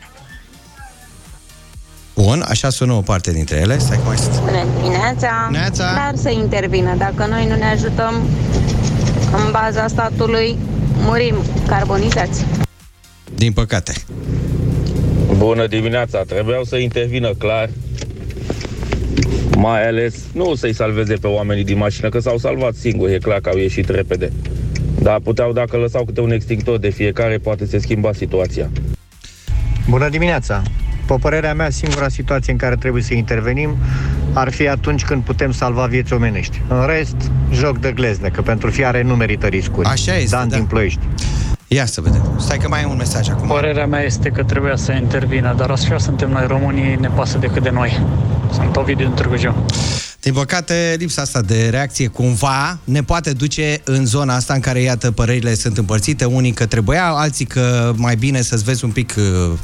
Bun, așa sună o parte dintre ele. Stai că mai sunt. Bună dimineața! Neața. Dar să intervină. Dacă noi nu ne ajutăm, în baza statului, murim carbonizați. Din păcate. Bună dimineața, trebuiau să intervină clar mai ales nu să-i salveze pe oamenii din mașină, că s-au salvat singuri, e clar că au ieșit repede. Dar puteau, dacă lăsau câte un extintor de fiecare, poate se schimba situația. Bună dimineața! Pe părerea mea, singura situație în care trebuie să intervenim ar fi atunci când putem salva vieți omenești. În rest, joc de glezne, că pentru fiare nu merită riscuri. Așa este, Dan da. din Ploiești. Ia să vedem. Stai că mai e un mesaj acum. Părerea mea este că trebuia să intervină, dar așa suntem noi românii, ne pasă decât de noi. Sunt Ovidiu din Târgu Jiu. Din păcate, lipsa asta de reacție cumva ne poate duce în zona asta în care, iată, părerile sunt împărțite. Unii că trebuia, alții că mai bine să-ți vezi un pic uh,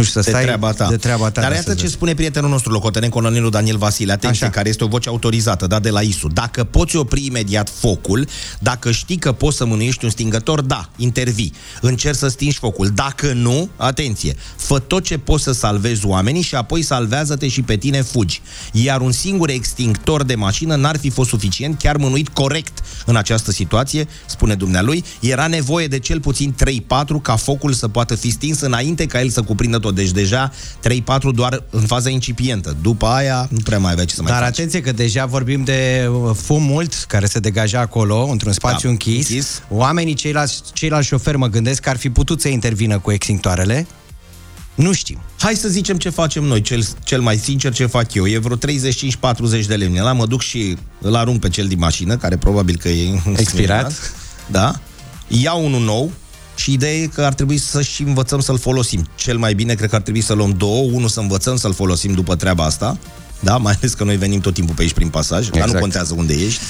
nu știu, să de stai treaba ta. de treaba ta. Dar da, iată să ce vezi. spune prietenul nostru, locotenent colonelul Daniel Vasile, atenție, Așa. care este o voce autorizată, da, de la ISU. Dacă poți opri imediat focul, dacă știi că poți să mânuiești un stingător, da, intervii. Încerci să stingi focul. Dacă nu, atenție, fă tot ce poți să salvezi oamenii și apoi salvează-te și pe tine fugi. Iar un singur extinctor de mașină n-ar fi fost suficient, chiar mânuit corect în această situație, spune dumnealui, era nevoie de cel puțin 3-4 ca focul să poată fi stins înainte ca el să cuprindă tot. Deci deja 3-4 doar în faza incipientă. După aia nu prea mai avea ce să mai Dar faci. atenție că deja vorbim de uh, fum mult care se degaja acolo, într-un spațiu Da, închis. închis. Oamenii, ceilalți, ceilalți șoferi, mă gândesc că ar fi putut să intervină cu extinctoarele. Nu știm. Hai să zicem ce facem noi, cel, cel mai sincer ce fac eu. E vreo 35-40 de lemne. La mă duc și îl arunc pe cel din mașină, care probabil că e Expirat. Da. Iau unul nou și ideea e că ar trebui să și învățăm să-l folosim. Cel mai bine cred că ar trebui să luăm două, unul să învățăm să-l folosim după treaba asta, da, mai ales că noi venim tot timpul pe aici prin pasaj, exact. dar nu Exact. contează unde ești.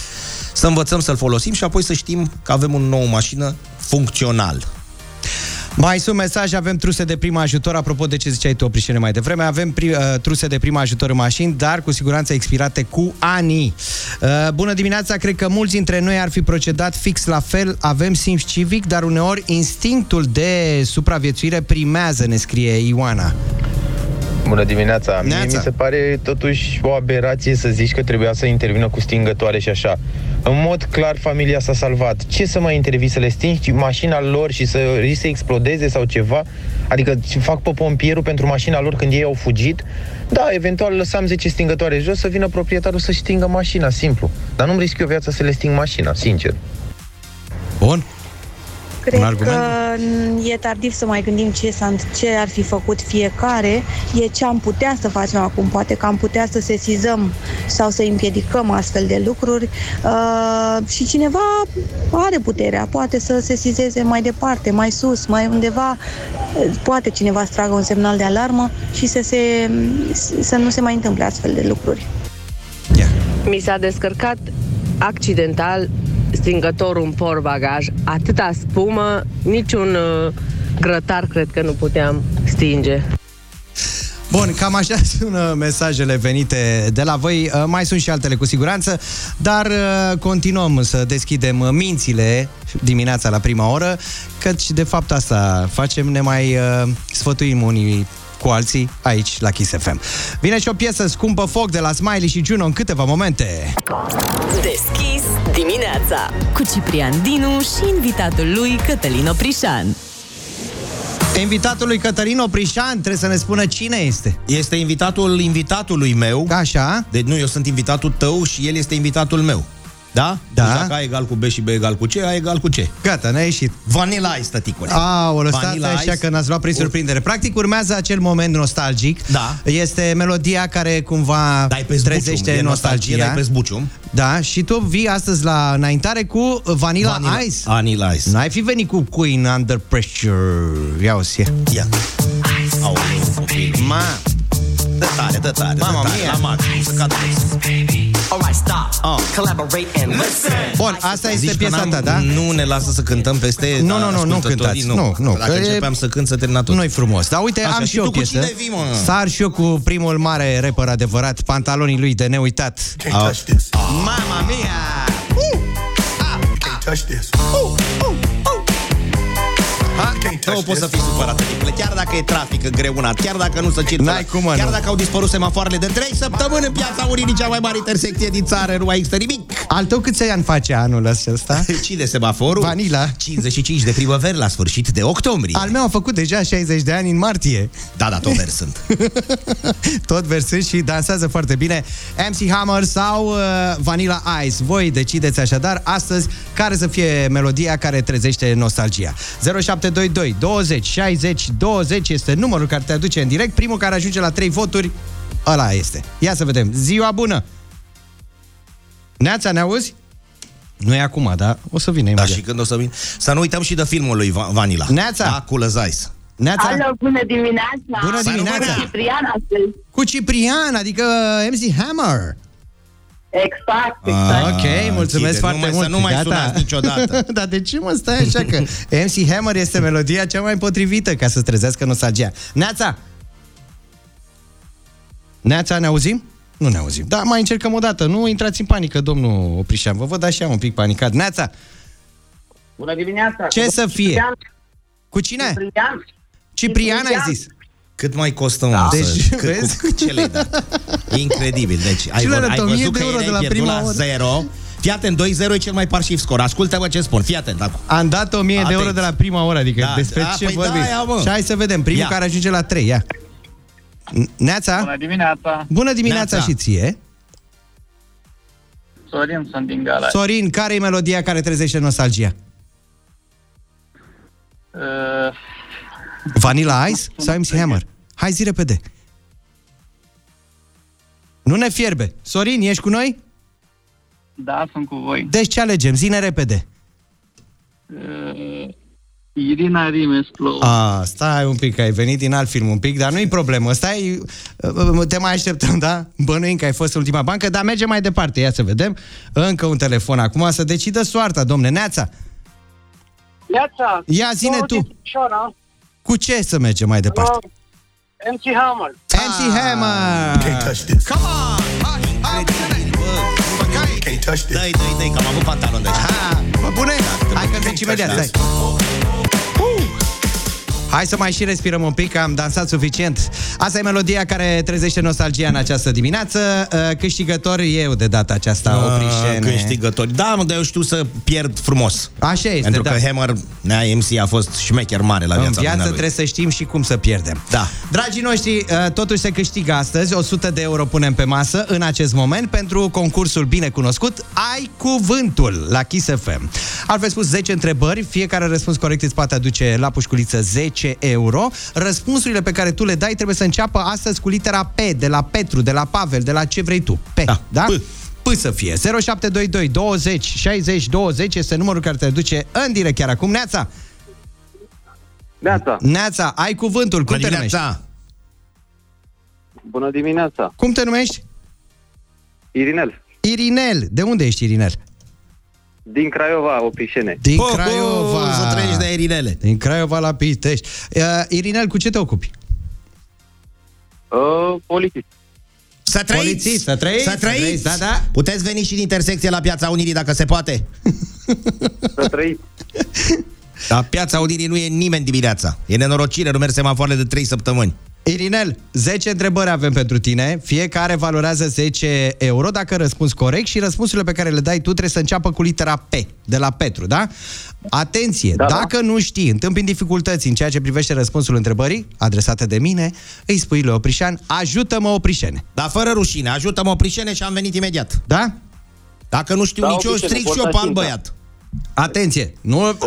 Să învățăm să-l folosim și apoi să știm că avem un nou mașină funcțional. Mai sunt mesaje, avem truse de prim ajutor, apropo de ce ziceai tu, Oprișene, mai devreme, avem pri, uh, truse de prim ajutor în mașini, dar cu siguranță expirate cu ani. Uh, bună dimineața, cred că mulți dintre noi ar fi procedat fix la fel, avem simț civic, dar uneori instinctul de supraviețuire primează, ne scrie Ioana. Bună dimineața! Mie Neața. mi se pare totuși o aberație să zici că trebuia să intervină cu stingătoare și așa. În mod clar, familia s-a salvat. Ce să mai intervii? Să le stingi mașina lor și să risci să explodeze sau ceva? Adică ce fac pe pompierul pentru mașina lor când ei au fugit? Da, eventual lăsam 10 stingătoare jos să vină proprietarul să stingă mașina, simplu. Dar nu-mi risc eu viața să le sting mașina, sincer. Bun. Cred Un argument? că e tardiv să mai gândim ce, s-a, ce ar fi făcut fiecare, e ce am putea să facem acum. Poate că am putea să sesizăm sau să împiedicăm astfel de lucruri uh, și cineva are puterea, poate să sesizeze mai departe, mai sus, mai undeva, uh, poate cineva să tragă un semnal de alarmă și să, se, să nu se mai întâmple astfel de lucruri. Mi s-a descărcat accidental stingătorul în portbagaj, atâta spumă, niciun uh, grătar cred că nu puteam stinge. Bun, cam așa sună mesajele venite de la voi. Uh, Mai sunt și altele cu siguranță, dar uh, continuăm să deschidem mințile dimineața la prima oră, căci de fapt asta facem, ne mai uh, sfătuim unii cu alții aici la Kiss FM. Vine și o piesă scumpă foc de la Smiley și Juno în câteva momente. Deschis dimineața cu Ciprian Dinu și invitatul lui Cătălin Oprișan. Invitatul lui Cătălin Oprișan trebuie să ne spună cine este. Este invitatul invitatului meu. Așa. Deci nu, eu sunt invitatul tău și el este invitatul meu. Da? Da. Deci dacă A egal cu B și B egal cu C, A egal cu C. Gata, ne-a ieșit. Vanilla Ice, tăticule. Aoleu, stați Vanilla așa Ice. că n-ați luat prin surprindere. Practic urmează acel moment nostalgic. Da. Este melodia care cumva Dai pe zbucium, trezește e nostalgie, nostalgia. dai pe zbucium. Da, și tu vii astăzi la înaintare cu Vanilla, Vanilla Ice. Vanilla Ice. N-ai fi venit cu Queen Under Pressure. Ia o sie. Ia. Aoleu, copil. Ma. Dă tare, dă tare, dă Mamma tare, mia. la maxim, să cadă Alright, stop. Collaborate and listen. Bun, asta este Zici că piesa n-am- ta, da? Nu ne lasă să cântăm peste Nu, nu, nu, nu ascultătorii, cântați. Nu, nu, Dacă că e- începeam să cânt, să termina tot. Nu-i frumos. Dar uite, Așa, am și și, eu tu o cu piesă. cine vii, mă? Sar și eu cu primul mare rapper adevărat, pantalonii lui de neuitat. Au- Mama mia! Can't touch this. Ha? Nu poți să fii supărat, tăticule. Chiar dacă e trafic îngreunat, chiar dacă nu se circulă, N-ai cum, mă, chiar nu. dacă au dispărut semafoarele de 3 săptămâni în piața Unirii, cea mai mare intersecție din țară, nu mai există nimic. Al tău câți ani face anul acesta? Cine semaforul? Vanilla. 55 de primăveri la sfârșit de octombrie. Al meu a făcut deja 60 de ani în martie. Da, da, tot versând. Tot versând și dansează foarte bine MC Hammer sau uh, Vanilla Ice. Voi decideți așadar astăzi care să fie melodia care trezește nostalgia. 0722 20 60 20 este numărul care te aduce în direct. Primul care ajunge la 3 voturi, ăla este. Ia să vedem. Ziua bună! Neața, ne auzi? Nu e acum, da? O să vină Da, imediat. și când o să vin. Să nu uităm și de filmul lui Va- Vanilla. Neața. Da, cu Lăzais. Neața? Alo, bună dimineața! Bună dimineața! Sunt Ciprian astăzi. Cu Ciprian, adică MC Hammer. Exact, exact. Ah, ok, mulțumesc închide. foarte Nu mai- mult. să nu mai sunați niciodată. Dar de ce mă stai așa că MC Hammer este melodia cea mai potrivită ca să trezească nostalgia. Neața! Neața, ne auzim? Nu ne auzim. Da, mai încercăm o dată. Nu intrați în panică, domnul Oprișan. Vă văd așa un pic panicat. Neața, Bună dimineața! ce să fie? Ciprian. Cu cine? Ciprian. Ciprian ai zis. Cât mai costă un Da. să, Deci, cât, vezi? cu, ce le-ai dat? E incredibil. Deci, ai, Și le-a vă- dat ai 1000 văzut de că euro erai de la pierdut prima la oră. 0. Fii atent, 2-0 e cel mai parșiv scor. Ascultă-mă ce spun. Fii atent acum. Am dat 1000 de euro Atenție. de la prima oră, adică Da, despre da, ce păi vorbim. da, ia, mă. și hai să vedem, primul Ia. care ajunge la 3, ia. Neața? Bună dimineața! Bună dimineața Neața. și ție. Sorin, sunt din Galați. Sorin, care e melodia care trezește nostalgia? Uh, Vanilla Ice sau MC Hammer? Hai zi repede. Nu ne fierbe. Sorin, ești cu noi? da, sunt cu voi. Deci ce alegem? Zine repede. Uh, Irina Rimes plouă. A, stai un pic, că ai venit din alt film un pic, dar nu-i problemă. Stai, uh, te mai așteptăm, da? Bănuim că ai fost ultima bancă, dar mergem mai departe. Ia să vedem. Încă un telefon acum să decidă soarta, domne. Neața, Neața! Ia, zine Două tu. din Timișoara. Cu ce să mergem mai departe? Uh, MC Hammer. MC Hammer! Come on! Incredibil, bă. Can't touch this. Dai, dai, dai, că am avut pantalon de Ha, bă, bune? Hai că zici imediat, stai. Hai să mai și respirăm un pic, că am dansat suficient. Asta e melodia care trezește nostalgia în această dimineață. Uh, Câștigător eu de data aceasta, Ah, Oprișene. Câștigători. Da, mă, dar eu știu să pierd frumos. Așa este, Pentru da. că Hammer, nea, MC a fost șmecher mare la În viața viață dumnealui. trebuie să știm și cum să pierdem. Da. Dragii noștri, uh, totuși se câștigă astăzi 100 de euro punem pe masă în acest moment pentru concursul bine cunoscut Ai Cuvântul la Kiss FM. Altfel spus 10 întrebări, fiecare răspuns corect îți poate aduce la pușculiță 10 euro. Răspunsurile pe care tu le dai trebuie să înceapă astăzi cu litera P, de la Petru, de la Pavel, de la ce vrei tu. P, da? da? P. P să fie. 0722 20 60 20 este numărul care te duce în direct chiar acum. Neața! Neața. Neața, ai cuvântul. Cum Bună te numești? dimineața. Bună dimineața. Cum te numești? Irinel. Irinel. De unde ești, Irinel? Din Craiova, Opișene. Din Craiova. să trăiești de Irinele. Din Craiova la Pitești. Uh, Irinel, cu ce te ocupi? Uh, polițist. Să trăiți! Polițist, să trăiți, Să să trăiți! trăiți, da, da. Puteți veni și în intersecție la Piața Unirii dacă se poate. Să trăiți. La Piața Unirii nu e nimeni dimineața. E nenorocire, nu merg semafoarele de 3 săptămâni. Irinel, 10 întrebări avem pentru tine. Fiecare valorează 10 euro dacă răspunzi corect și răspunsurile pe care le dai tu trebuie să înceapă cu litera P, de la Petru, da? Atenție, da, dacă nu știi, întâmpini dificultăți în ceea ce privește răspunsul întrebării adresate de mine, îi spui lui Oprișan, ajută-mă Oprișene. Dar fără rușine, ajută-mă Oprișene și am venit imediat. Da? Dacă nu știu Da, nici eu, Oprișene, stric și eu porta pe alt cinta. băiat. Atenție, nu...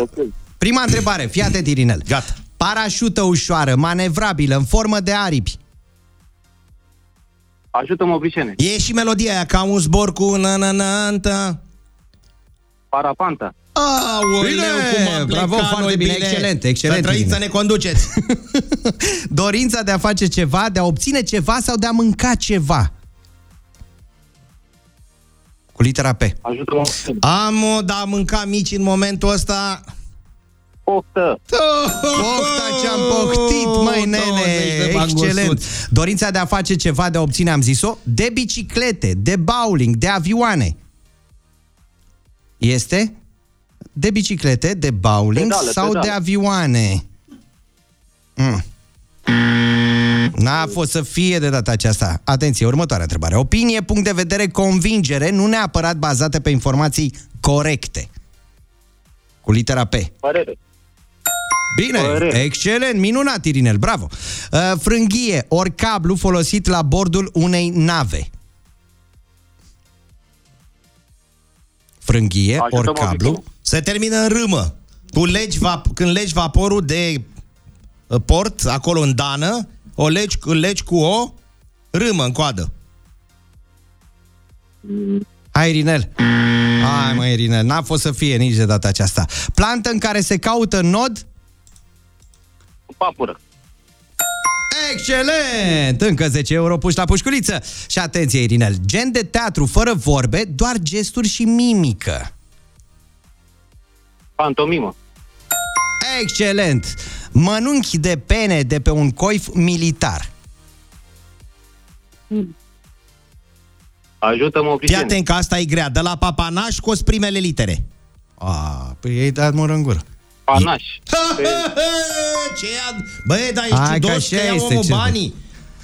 Prima întrebare, fii atent, Irinel. Gata. Parașută ușoară, manevrabilă, în formă de aripi. Ajută-mă, Opișene. E și melodia aia, ca un zbor cu na na na na Parapanta. Aoleu, Bine, cum am bravo, plecat foarte noi bine, excelent, excelent, Să trăiți, să Irine. ne conduceți. Dorința de a face ceva, de a obține ceva sau de a mânca ceva. Cu litera P. Ajută-mă. Am o, da, am mâncat mici în momentul ăsta. Poftă. Pofta ce-am poftit, măi, 20 de nene! bani Excelent! gosuți. Dorința de a face ceva, de a obține, am zis-o, de biciclete, de bowling, de avioane. Este? De biciclete, de bowling Pedale, sau pedale. de avioane? Mm. N-a fost să fie de data aceasta. Atenție, următoarea întrebare. Opinie, punct de vedere, convingere, nu neapărat bazate pe informații corecte. Cu litera P. Părere. Bine, Părere. excelent, minunat, Irinel, bravo. Uh, frânghie, ori cablu folosit la bordul unei nave. Frânghie, ori Ajută-mă, cablu. Victor. Se termină în râmă. Tu legi vap- când legi vaporul de uh, port, acolo în dană, o legi, îl legi cu o râmă în coadă. Hai, Irinel. Hai, mă, Irinel, n-a fost să fie nici de data aceasta. Plantă în care se caută nod? Papură. Excelent! Încă 10 euro puși la pușculiță. Și atenție, Irinel, gen de teatru fără vorbe, doar gesturi și mimică. Pantomimă. Excelent! Mănunchi de pene de pe un coif militar. Ajută-mă, Fii Opișene. atent că asta e grea. De la papanaș cu primele litere. A, păi ei dat mă în gură. Panaș. Ce ia... Băi, dar Hai ești că ciudos așa că ia este, omul ce- banii.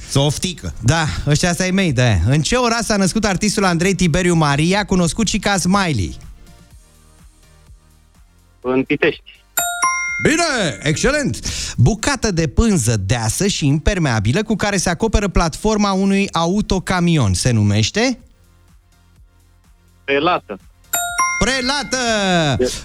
Să oftică. Da, ăștia asta e mei, da. În ce oraș s-a născut artistul Andrei Tiberiu Maria, cunoscut și ca Smiley? În Pitești. Bine, excelent! Bucată de pânză deasă și impermeabilă cu care se acoperă platforma unui autocamion. Se numește? Relată. Prelată!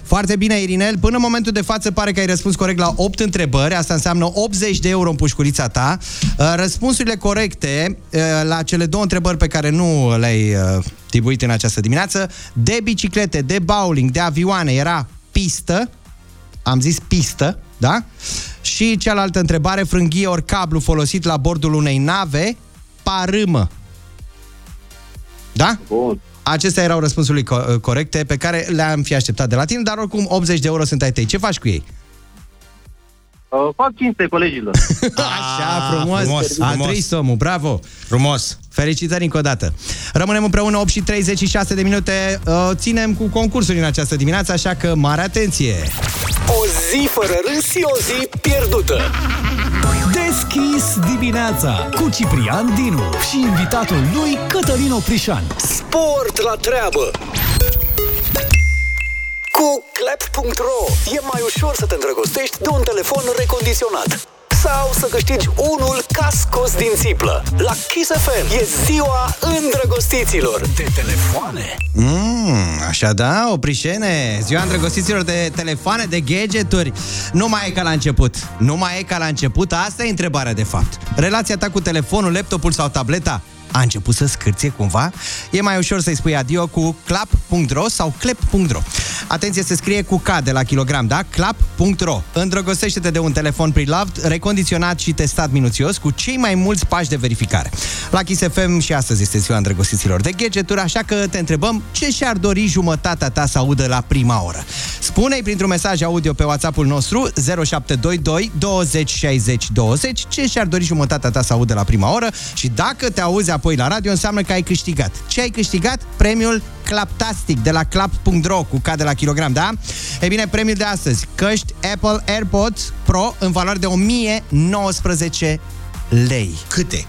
Foarte bine, Irinel. Până în momentul de față pare că ai răspuns corect la 8 întrebări. Asta înseamnă 80 de euro în pușculița ta. Uh, Răspunsurile corecte uh, la cele două întrebări pe care nu le-ai uh, tibuit în această dimineață, de biciclete, de bowling, de avioane, era pistă. Am zis pistă, da? Și cealaltă întrebare, frânghie ori cablu folosit la bordul unei nave, parâmă. Da? Bun. Acestea erau răspunsurile co- corecte pe care le-am fi așteptat de la tine, dar oricum 80 de euro sunt ai tăi. Ce faci cu ei? Uh, fac cinste colegilor. Așa, frumos, frumos, A frumos. trei omul, bravo! Frumos. Felicitări încă o dată. Rămânem împreună 8 și 36 de minute. Uh, Ținem cu concursuri în această dimineață, așa că mare atenție! O zi fără râs și o zi pierdută. Deschis dimineața cu Ciprian Dinu și invitatul lui Cătălin Oprișan. Sport la treabă! Cu clap.ro e mai ușor să te îndrăgostești de un telefon recondiționat. Sau să câștigi unul ca scos din țiplă. La Kiss FM e ziua îndrăgostiților. De telefoane. Mm, așa da, oprișene. Ziua îndrăgostiților de telefoane, de gadgeturi. Nu mai e ca la început. Nu mai e ca la început, asta e întrebarea de fapt. Relația ta cu telefonul, laptopul sau tableta a început să scârție cumva, e mai ușor să-i spui adio cu clap.ro sau clap.ro. Atenție, se scrie cu K de la kilogram, da? clap.ro. Îndrăgostește-te de un telefon pre-loved, recondiționat și testat minuțios cu cei mai mulți pași de verificare. La Kiss FM și astăzi este ziua îndrăgostiților de gadgeturi, așa că te întrebăm ce și-ar dori jumătatea ta să audă la prima oră. Spune-i printr-un mesaj audio pe WhatsApp-ul nostru 0722 20 60 20 ce și-ar dori jumătatea ta să audă la prima oră și dacă te auzi apoi la radio, înseamnă că ai câștigat. Ce ai câștigat? Premiul Claptastic de la clap.ro cu K de la kilogram, da? E bine, premiul de astăzi, căști Apple AirPods Pro în valoare de 1019 lei. Câte?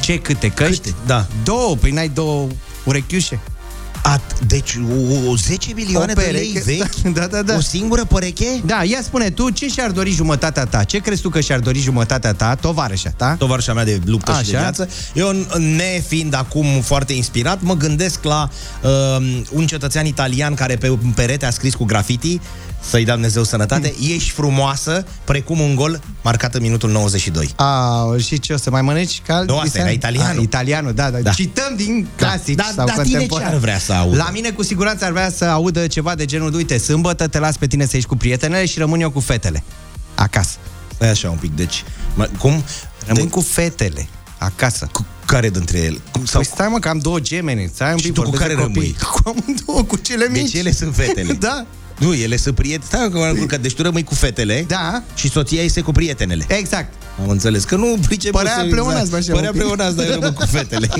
Ce câte? Căști? Câte? Da. Două, păi n-ai două urechiușe. At, deci o, o 10 milioane O de lei pereche, vechi? da, da, da. O singură pereche? Da, ia spune tu ce și-ar dori jumătatea ta? Ce crezi tu că și-ar dori jumătatea ta, tovarășa ta? Tovarășa mea de luptă Așa. și de Așa. viață. Eu, nefiind acum foarte inspirat, mă gândesc la uh, un cetățean italian care pe un perete a scris cu graffiti să-i dea Dumnezeu sănătate, Hmm. ești frumoasă, precum un gol marcat în minutul 92. A, și ce o să mai mănânci? Cal Nu, asta era italianul. A, italianul, da, da, Da. Cităm din clasici Da, sau da, tine contemporani. ce ar vrea să audă? La mine cu siguranță ar vrea să audă ceva de genul, uite, sâmbătă te las pe tine să ieși cu prietenele și rămân eu cu fetele. Acasă. Stai așa un pic, deci... Mă, cum? Rămân de... cu fetele. Acasă. Cu care dintre ele? Cum, Sau... Păi stai mă, că am două gemene. Stai un Și pic, tu cu vorbesc care de copii. rămâi? Cu amândouă, cu cele mici. Deci ele sunt fetele. da. Nu, ele sunt prietene. Stai că m-am încurcat. Deci tu rămâi cu fetele Da. și soția este cu prietenele. Exact. Am înțeles. Că nu pricep Părea să- pleonați, așa, Părea un pic. pleonați, dar eu rămân cu fetele.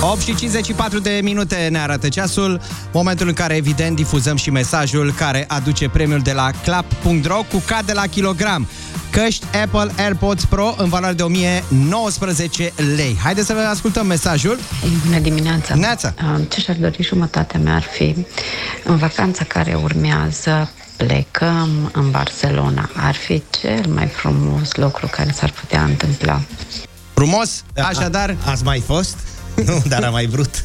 8 și 54 de minute ne arată ceasul, momentul în care, evident, difuzăm și mesajul care aduce premiul de la clap.ro cu K de la kilogram. Căști Apple AirPods Pro în valoare de 1019 lei. Haideți să vă ascultăm mesajul. Bună dimineața! Neața! Ce și-ar dori jumătatea mea ar fi în vacanța care urmează plecăm în Barcelona. Ar fi cel mai frumos lucru care s-ar putea întâmpla. Frumos, așadar... Ați mai fost? Nu, dar am mai vrut.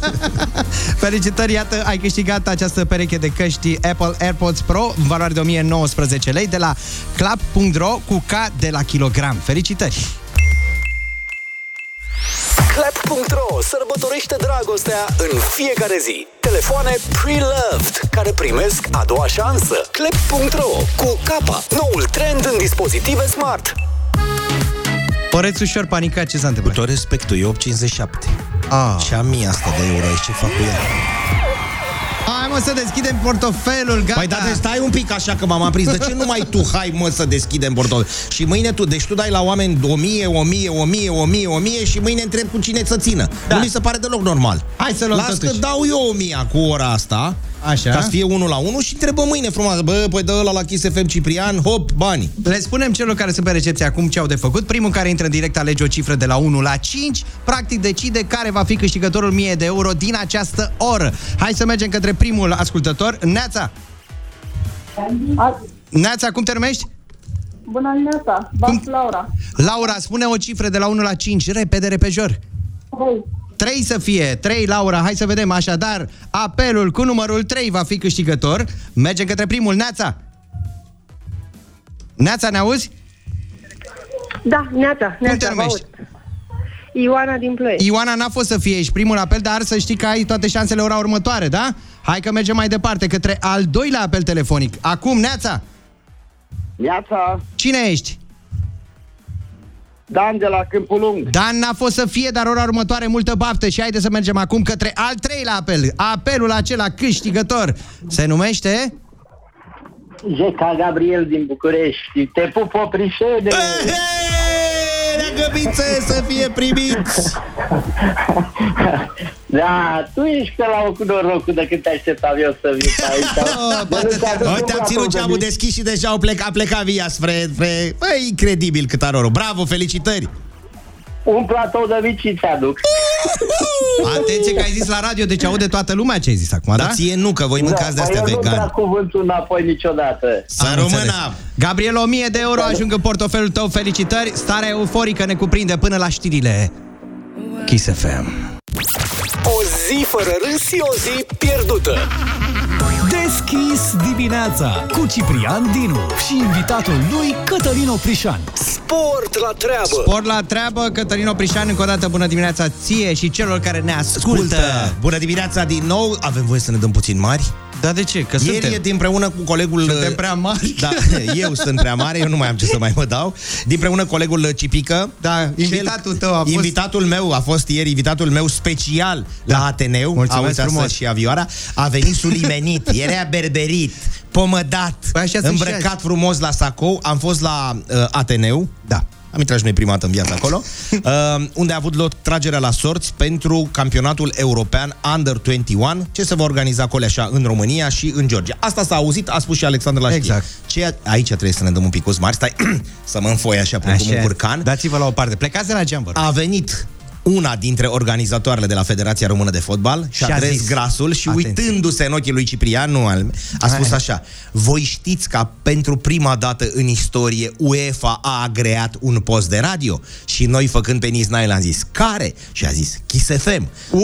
Felicitări, iată, ai câștigat această pereche de căști Apple AirPods Pro în valoare de 1019 lei de la clap.ro cu K de la kilogram. Felicitări! Clap.ro sărbătorește dragostea în fiecare zi. Telefoane pre-loved care primesc a doua șansă. Clap.ro cu capa, noul trend în dispozitive smart. Păreți ușor panicat, ce s-a întâmplat? Cu tot respectul, e 8,57. Ah. Și am mie asta de euro aici, ce fac cu ea? Hai mă să deschidem portofelul, gata! Păi da, de stai un pic așa că m-am aprins. De ce nu mai tu, hai mă să deschidem portofel? Și mâine tu, deci tu dai la oameni 1000, 1000, 1000, 1000, 1000 și mâine întreb cu cine să țină. Da. Nu mi se pare deloc normal. Hai să luăm Las totuși. că dau eu 1000 cu ora asta. Așa. Ca să fie unul la unul și întrebă mâine frumos. Bă, păi dă ăla la Kiss FM Ciprian, hop, bani. Le spunem celor care sunt pe recepție acum ce au de făcut. Primul care intră în direct alege o cifră de la 1 la 5. Practic decide care va fi câștigătorul 1000 de euro din această oră. Hai să mergem către primul ascultător. Neața! Neața, cum te numești? Bună dimineața, Bas Laura. Laura, spune o cifră de la 1 la 5. Repede, repejor. 3. 3 să fie. 3, Laura. Hai să vedem. Așadar, apelul cu numărul 3 va fi câștigător. Mergem către primul. Neața! Neața, ne auzi? Da, neața, neața, te vă numești? aud. Ioana din Ploiești. Ioana n-a fost să fie ești primul apel, dar să știi că ai toate șansele ora următoare, da? Hai că mergem mai departe, către al doilea apel telefonic. Acum, Neața! Neața, Cine ești? Dan de la Câmpul Lung. Dan n-a fost să fie, dar ora următoare multă baftă și haide să mergem acum către al treilea apel. Apelul acela câștigător se numește... Jeca Gabriel din București. Te pup, oprișene! Ne-a găbițe să fie primiți! Da, tu ești pe la cu norocul de când te așteptam eu să vii pe aici. Uite, am ținut geamul deschis și deja au plecat, a plecat via spre... spre... Băi, incredibil cât are noroc. Bravo, felicitări! Un platou de mici ți aduc. Atenție că ai zis la radio, deci aude toată lumea ce ai zis acum, da? Dar ție nu, că voi mâncați de astea păi eu nu vegan. trag cuvântul înapoi niciodată. Să rămână! Gabriel, 1000 de euro ajung în portofelul tău, felicitări. Starea euforică ne cuprinde până la știrile Kiss FM. O zi fără râs și o zi pierdută. Deschis dimineața cu Ciprian Dinu și invitatul lui Cătălin Oprișan. Sport la treabă. Sport la treabă, Cătălin Oprișan, încă o dată bună dimineața ție și celor care ne ascultă. Ascultă! Bună dimineața din nou! Avem voie să ne dăm puțin mari? Da, de ce? Că Ieri suntem. din împreună cu colegul... Suntem prea mari. Da, eu sunt prea mare, eu nu mai am ce să mai mă dau. Din împreună cu colegul Cipică. Da, invitatul tău a fost... Invitatul meu a fost ieri, invitatul meu special da. la Ateneu. Mulțumesc a uitat frumos. să și avioara. A venit sulimenit, era berberit, pomădat, Păi așa sunt și îmbrăcat frumos la sacou. Am fost la uh, Ateneu. Da. Am intrat și noi prima dată în viața acolo, uh, unde a avut loc tragerea la sorți pentru campionatul european Under 21, ce se va organiza acolo așa în România și în Georgia. Asta s-a auzit, a spus și Alexandru la știri. Exact. Ceea, aici trebuie să ne dăm un pic mari, stai să mă înfoi așa, precum Așa. un curcan. Dați-vă la o parte. Plecați de la geam, vă rog. A venit una dintre organizatoarele de la Federația Română de Fotbal și Și a a adres zis, grasul și atenție. uitându-se în ochii lui Ciprian, nu al meu, a spus Hai. așa, voi știți că pentru prima dată în istorie UEFA a agreat un post de radio? Și noi făcând pe Niznai l-am zis, care? Și a zis, Kiss FM. Wow!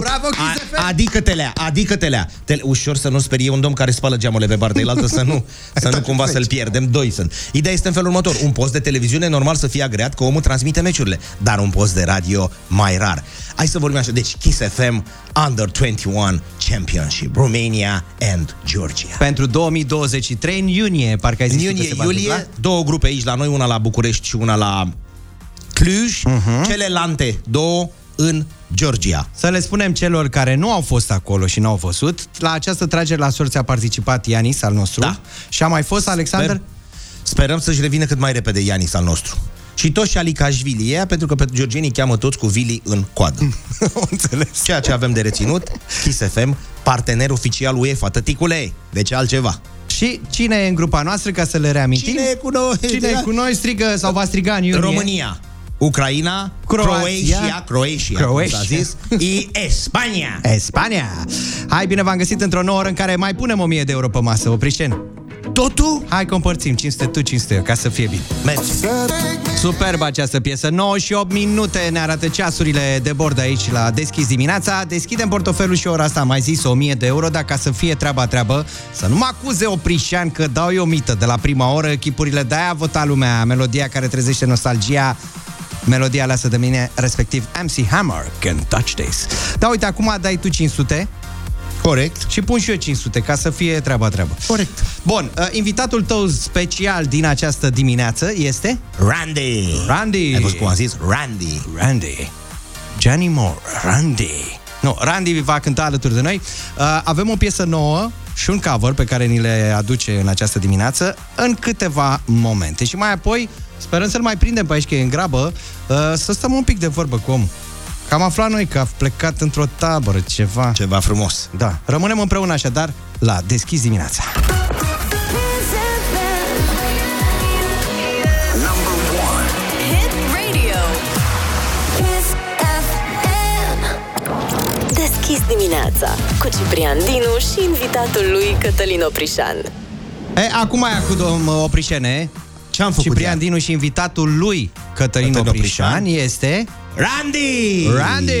Bravo, Kiss FM! Adică telea, adică telea. Te, ușor să nu sperie un domn care spală geamurile pe partea elaltă să nu, să nu cumva să-l pierdem. Doi sunt. Ideea este în felul următor. Un post de televiziune normal să fie agreat că omul transmite meciurile, dar un post de radio mai rar. Hai să vorbim așa. Deci Kiss FM Under 21 Championship Romania and Georgia. Pentru 2023, în iunie, parcă ai În zis tu că iunie, se va iulie, întâmpla? două grupe aici la noi, una la București și una la Cluj, Mhm. celelalte două în Georgia. Să le spunem celor care nu au fost acolo și nu au văzut, la această tragere la sorți a participat Ianis al nostru Da. și a mai fost Alexander... Sper, sperăm să-și revină cât mai repede Ianis al nostru. Și toți și Alicashvili ea, pentru că pe georgienii cheamă toți cu Vili în coadă. Înțeles. Ceea ce avem de reținut, Kiss FM, partener oficial UEFA, tăticule, de ce altceva? Și cine e în grupa noastră, ca să le reamintim? Cine e cu noi? Cine e cu noi strigă sau va striga în iunie? România, Ucraina, Croația. Croația, Croația, Croația. cum s-a zis, și Spania. Spania! Hai, bine v-am găsit într-o nouă oră în care mai punem 1000 de euro pe masă, Oprișen. Totul? Hai că împărțim 500 tu, 500 eu, ca să fie bine. Mergi. Superbă această piesă, 9 și 8 minute ne arată ceasurile de bord aici la Deschis dimineața. Deschidem portofelul și ora asta, am mai zis 1000 de euro, dar ca să fie treaba treabă, să nu mă acuze Oprișan că dau eu mită de la prima oră, chipurile de aia a votat lumea, melodia care trezește nostalgia, melodia aleasă de mine, respectiv MC Hammer, Can Touch This. Da, uite, acum dai tu 500, Corect. și pun și eu 500 ca să fie treaba treabă. Corect. Bun, uh, invitatul tău special din această dimineață este Randy. Randy. Ai văzut cum am zis? Randy. Randy. Johnny Moore. Randy. Nu, Randy va cânta alături de noi. Uh, avem o piesă nouă și un cover pe care ni le aduce în această dimineață în câteva momente. Și mai apoi sperăm să-l mai prindem pe aici, că e în grabă, uh, să stăm un pic de vorbă cu omul. Că am aflat noi că a plecat într-o tabără, ceva. Ceva frumos. Da. Rămânem împreună așadar la Deschis dimineața. Hit Radio. Kiss FM. Deschis dimineața cu Ciprian Dinu și invitatul lui Cătălin Oprișan. E, acum aia cu domnul Oprișene. Ce am făcut Ciprian ea? Dinu și invitatul lui Cătălin Cătălin Oprișan Oprișan este... Randy! Randy!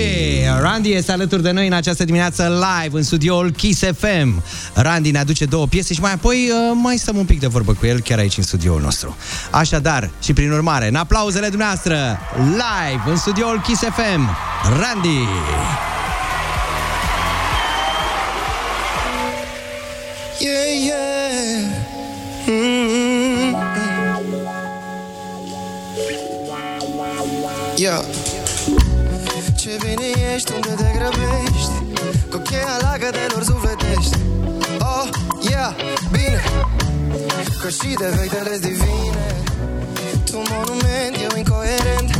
Randy este alături de noi în această dimineață live în studioul Kiss FM. Randy ne aduce două piese și mai apoi uh, mai stăm un pic de vorbă cu el chiar aici în studioul nostru. Așadar, și prin urmare, în aplauzele dumneavoastră, live în studioul Kiss FM, Randy! și defectele divine. Tu monument, eu incoerent.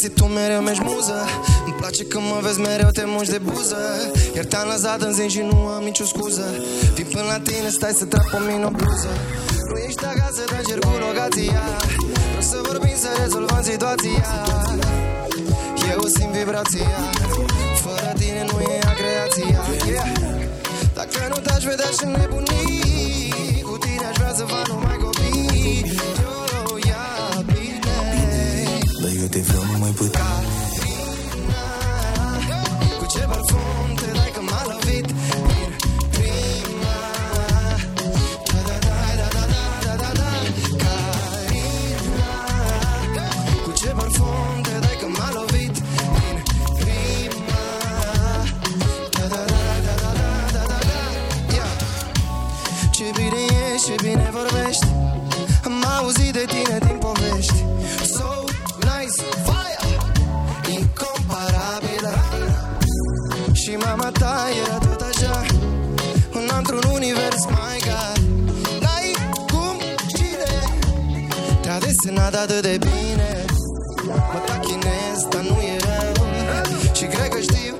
zi tu mereu mi muză Îmi place când mă vezi mereu, te muși de buză. Iar te-am lăsat în zi și nu am nicio scuză. Vin până la tine, stai să trag pe mine o bluză. Nu ești acasă, dar cer cu rogația Vreau să vorbim, să rezolvăm situația. Eu simt vibrația. Fără tine nu e agreația yeah. Dacă nu te-aș vedea și nebunii tentando me implicar destinat atât de bine. Mă tachinez, dar nu e rău. Și cred că știu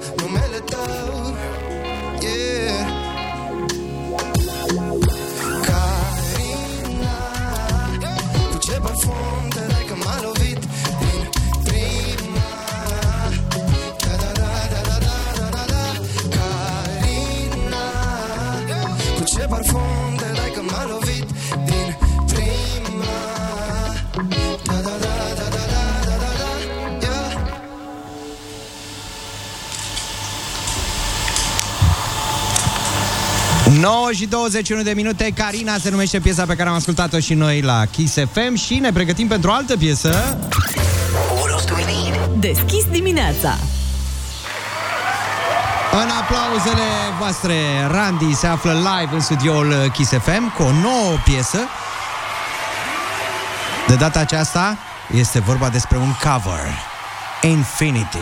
9 și 21 de minute, Carina se numește piesa pe care am ascultat-o și noi la Kiss FM și ne pregătim pentru o altă piesă. Deschis dimineața în aplauzele voastre, Randy se află live în studioul Kiss FM cu o nouă piesă. De data aceasta este vorba despre un cover, Infinity.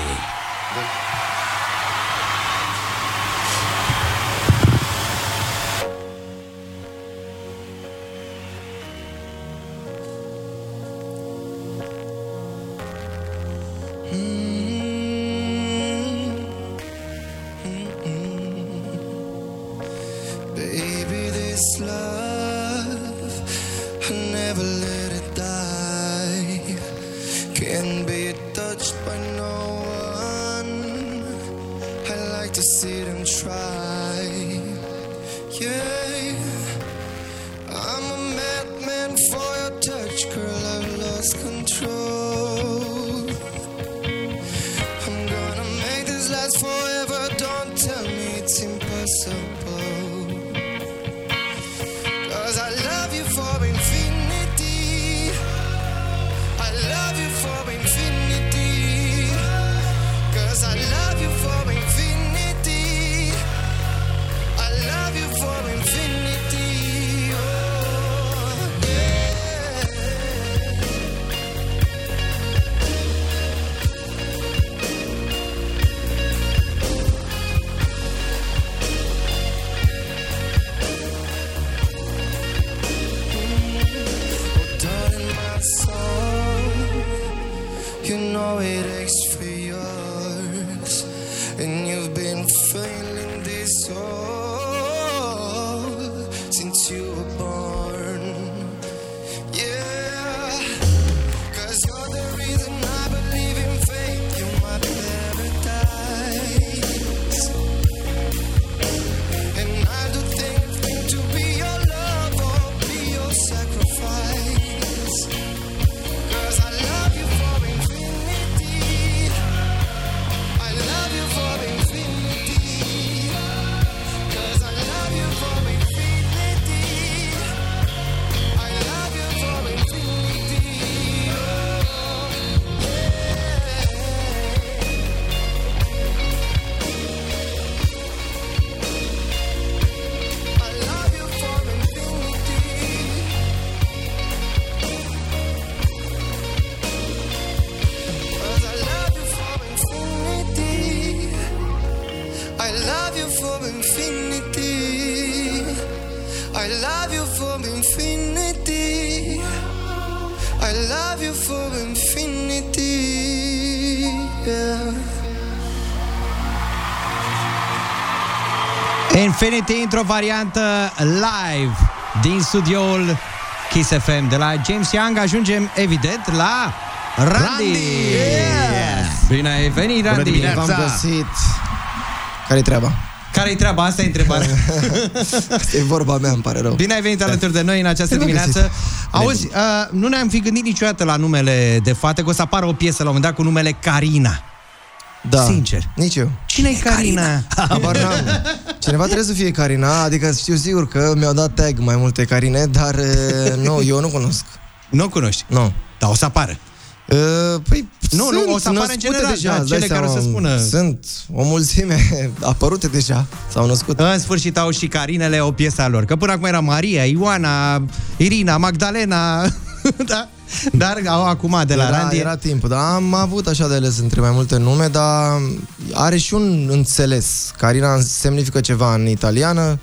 Infinity într-o variantă live din studioul Kiss FM de la James Young ajungem evident la Randy. Randy! Yes! Bine ai venit, Randy! V-am găsit. Care-i treaba? Care-i treaba? Asta e întrebarea. Asta e vorba mea, îmi pare rău. Bine ai venit alături de noi în această Bine v-am dimineață. găsit. Auzi, uh, nu ne-am fi gândit niciodată la numele de fată, că o să apară o piesă la un moment dat cu numele Carina. Da. Sincer. Nici eu. Cine e Carina? Habar n-am. Cineva trebuie să fie Carina, adică știu sigur că mi-au dat tag mai multe Carine, dar uh, nu, eu nu cunosc. Nu o cunoști? Nu. Dar o să apară. Uh, păi, Nu, sunt nu, o să apară în născute general, deja, da, îți dai cele care o să seama, spună. Sunt o mulțime apărute deja, s-au născut. În sfârșit au și Carinele o piesă a lor. Că până acum era Maria, Ioana, Irina, Magdalena, da? Dar au acum de la era, Randy... Era timpul, dar am avut așa de ales între mai multe nume, dar are și un înțeles. Carina semnifică ceva în italiană,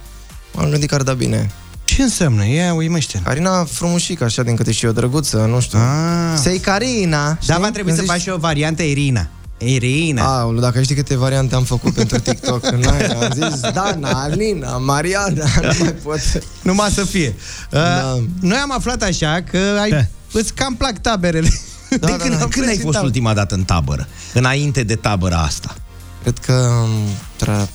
m-am gândit că ar da bine. Ce înseamnă? Ia uimește Carina frumușică, așa, din câte știu eu, drăguță, nu știu. Ah. Sei Carina, Dar va trebui să faci și o variantă Irina. Irina. Aoleu, dacă știi câte variante am făcut pentru TikTok N-ai, am zis Dana, Alina, Mariana Nu mai pot Numai să fie. Uh, Da. Noi am aflat așa că ai, îți cam plac taberele. Da, De da, când da. am Când ai fost în fost tabără? ultima dată în tabără? Înainte de tabăra asta? Cred că tra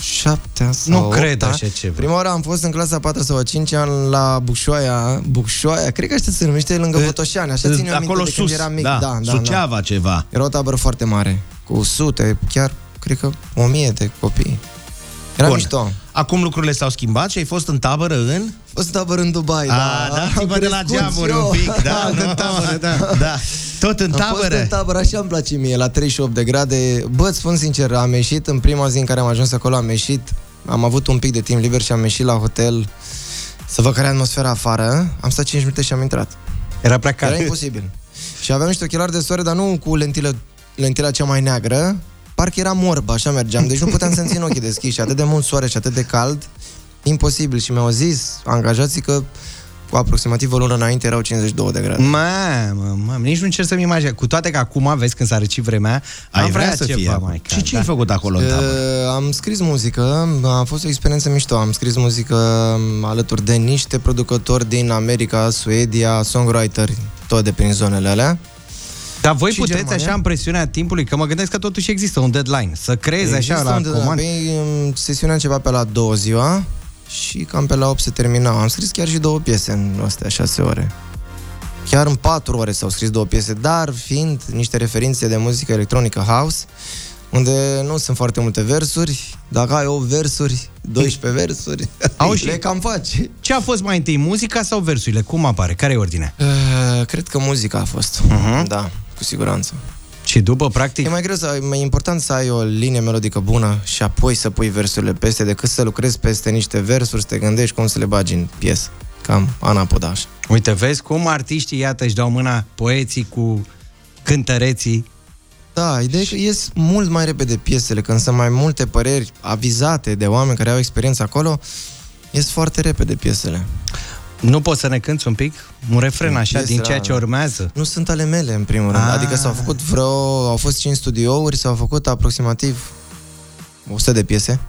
șaptea sau Nu cred opta. așa ceva. Prima oară am fost în clasa 4 sau a 5 an la Bucșoaia Bucșoaia, cred că așa se numește lângă Botoșani Așa țin eu aminte Acolo de când sus, eram mic da, da, da, Suceava da. ceva. Era o tabără foarte mare Cu sute, chiar cred că o mie de copii Era Bun. mișto Acum lucrurile s-au schimbat și ai fost în tabără în... fost în tabără în Dubai A, da, dați-vă Am de la crescut geamuri eu. un pic, da, În nu? tabără, da. da. Tot în Am fost tabără. în tabără, așa îmi place mie, la 38 de grade. Bă, îți spun sincer, am ieșit în prima zi în care am ajuns acolo, am ieșit, am avut un pic de timp liber și am ieșit la hotel să văd care e atmosfera afară. Am stat 5 minute și am intrat. Era prea cald. Era imposibil. și aveam niște ochelari de soare, dar nu cu lentilă, lentila cea mai neagră, parcă era morb, așa mergeam. Deci nu puteam să-mi țin ochii deschiși, atât de mult soare și atât de cald, imposibil. Și mi-au zis angajații că cu aproximativ o lună înainte erau 52 de grade. Mamă, mamă, nici nu încerc să-mi imaginez. Cu toate că acum, vezi, când s-a răcit vremea, Ai am vrea vrea să ceva fie. mai Și cald, ce ai da. făcut acolo în tabără? Uh, am scris muzică, a fost o experiență mișto. Am scris muzică um, alături de niște producători din America, Suedia, songwriter, tot de prin zonele alea. Dar voi Și puteți Germania? așa în presiunea timpului, că mă gândesc că totuși există un deadline, să creezi așa Există la un deadline. comand. Păi, um, sesiunea începea pe la două ziua și cam pe la 8 se termina. Am scris chiar și două piese în astea șase ore. Chiar în patru ore s-au scris două piese, dar fiind niște referințe de muzică electronică house, unde nu sunt foarte multe versuri, dacă ai 8 versuri, 12 versuri, Auzi, le cam faci. Ce a fost mai întâi, muzica sau versurile? Cum apare? Care e ordinea? Uh, cred că muzica a fost. Mhm. Da, cu siguranță. Și după, practic... E mai greu, să, e mai important să ai o linie melodică bună și apoi să pui versurile peste, decât să lucrezi peste niște versuri, să te gândești cum să le bagi în piesă. Cam Ana Podaș. Uite, vezi cum artiștii, iată, își dau mâna poeții cu cântăreții. Da, ideea e că ies mult mai repede piesele, când sunt mai multe păreri avizate de oameni care au experiență acolo, ies foarte repede piesele. Nu poți să ne cânti un pic? Un refren așa, din Piesele ceea ce alea. urmează? Nu sunt ale mele, în primul rând. Ah. Adică s-au făcut vreo... Au fost 5 studiouri, s-au făcut aproximativ 100 de piese.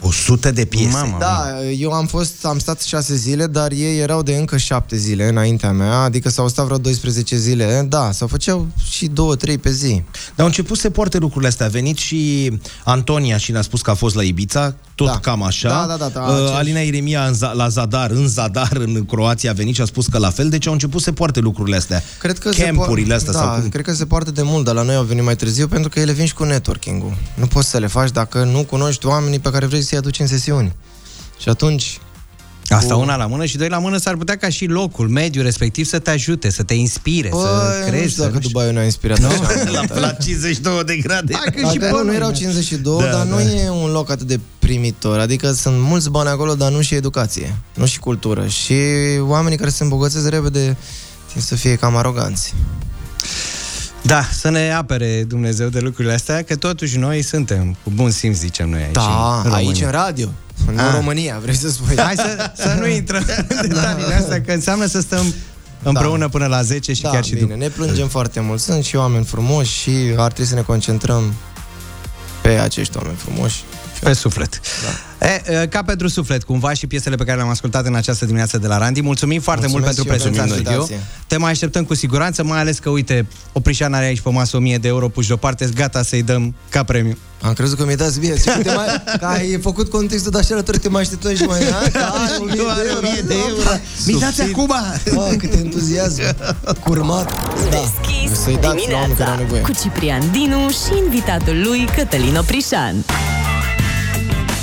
100 de piese. Mamă. Da, eu am fost, am stat 6 zile, dar ei erau de încă 7 zile înaintea mea, adică s-au stat vreo 12 zile. Da, sau făceau și 2-3 pe zi. Dar au început să poarte lucrurile astea. A venit și Antonia și ne-a spus că a fost la Ibiza, tot Da. cam așa. Da, da, da, da, Uh, aceeași. Alina Iremia în Za- la Zadar, în Zadar, în Croația a venit și a spus că la fel, deci au început să poarte lucrurile astea. Cred că Campurile se po- astea da, sau cum. cred că se poartă de mult, dar la noi au venit mai târziu pentru că ele vin și cu networking-ul. Nu poți să le faci dacă nu cunoști oamenii pe care vrei să-i aduci în sesiuni. Și atunci Asta Cu- una la mână și doi la mână s-ar putea ca și locul, mediul respectiv să te ajute, să te inspire, să Băi, nu crezi. știu să dacă nu știu. Dubai ne-a inspirat așa. La, la 52 de grade. Hai că și Adică pe nu, nu noi, erau da. 52, Da, dar nu da. e un loc atât de primitor. Adică sunt mulți bani acolo, dar nu și educație, nu și cultură. Și oamenii care se îmbogățesc repede tind să fie cam aroganți. Da, să ne apere Dumnezeu de lucrurile astea, că totuși noi suntem cu bun simț, zicem noi aici. Da, în aici România. în radio, nu Ah. în România, vrei să spui. Hai să, să nu intrăm în detaliile astea, că înseamnă să stăm împreună până la 10 și da, chiar și bine, după. ne plângem foarte mult. Sunt și oameni frumoși și ar trebui să ne concentrăm pe acești oameni frumoși. Pe suflet. Da. E, e, ca pentru suflet, cumva și piesele pe care le-am ascultat în această dimineață de la Randy. Mulțumim foarte Mulțumesc mult pentru și eu prezența în pentru studio. invitație. Te mai așteptăm cu siguranță, mai ales că, uite, Oprișan are aici pe masă 1000 de euro puși deoparte, gata să-i dăm ca premiu. Am crezut că mi-ai dat mie. Și te mai, că ai făcut contextul de așa alături, te mai așteptăm și mai... A, că ai 1000 de euro. 1000 de euro. Mi dați Subțiri. acum! Oh, cât entuziasm. Curmat. Da. Deschis Să-i dați la oameni care au dimineața nevoie. cu Ciprian Dinu și invitatul lui Cătălin Oprișan.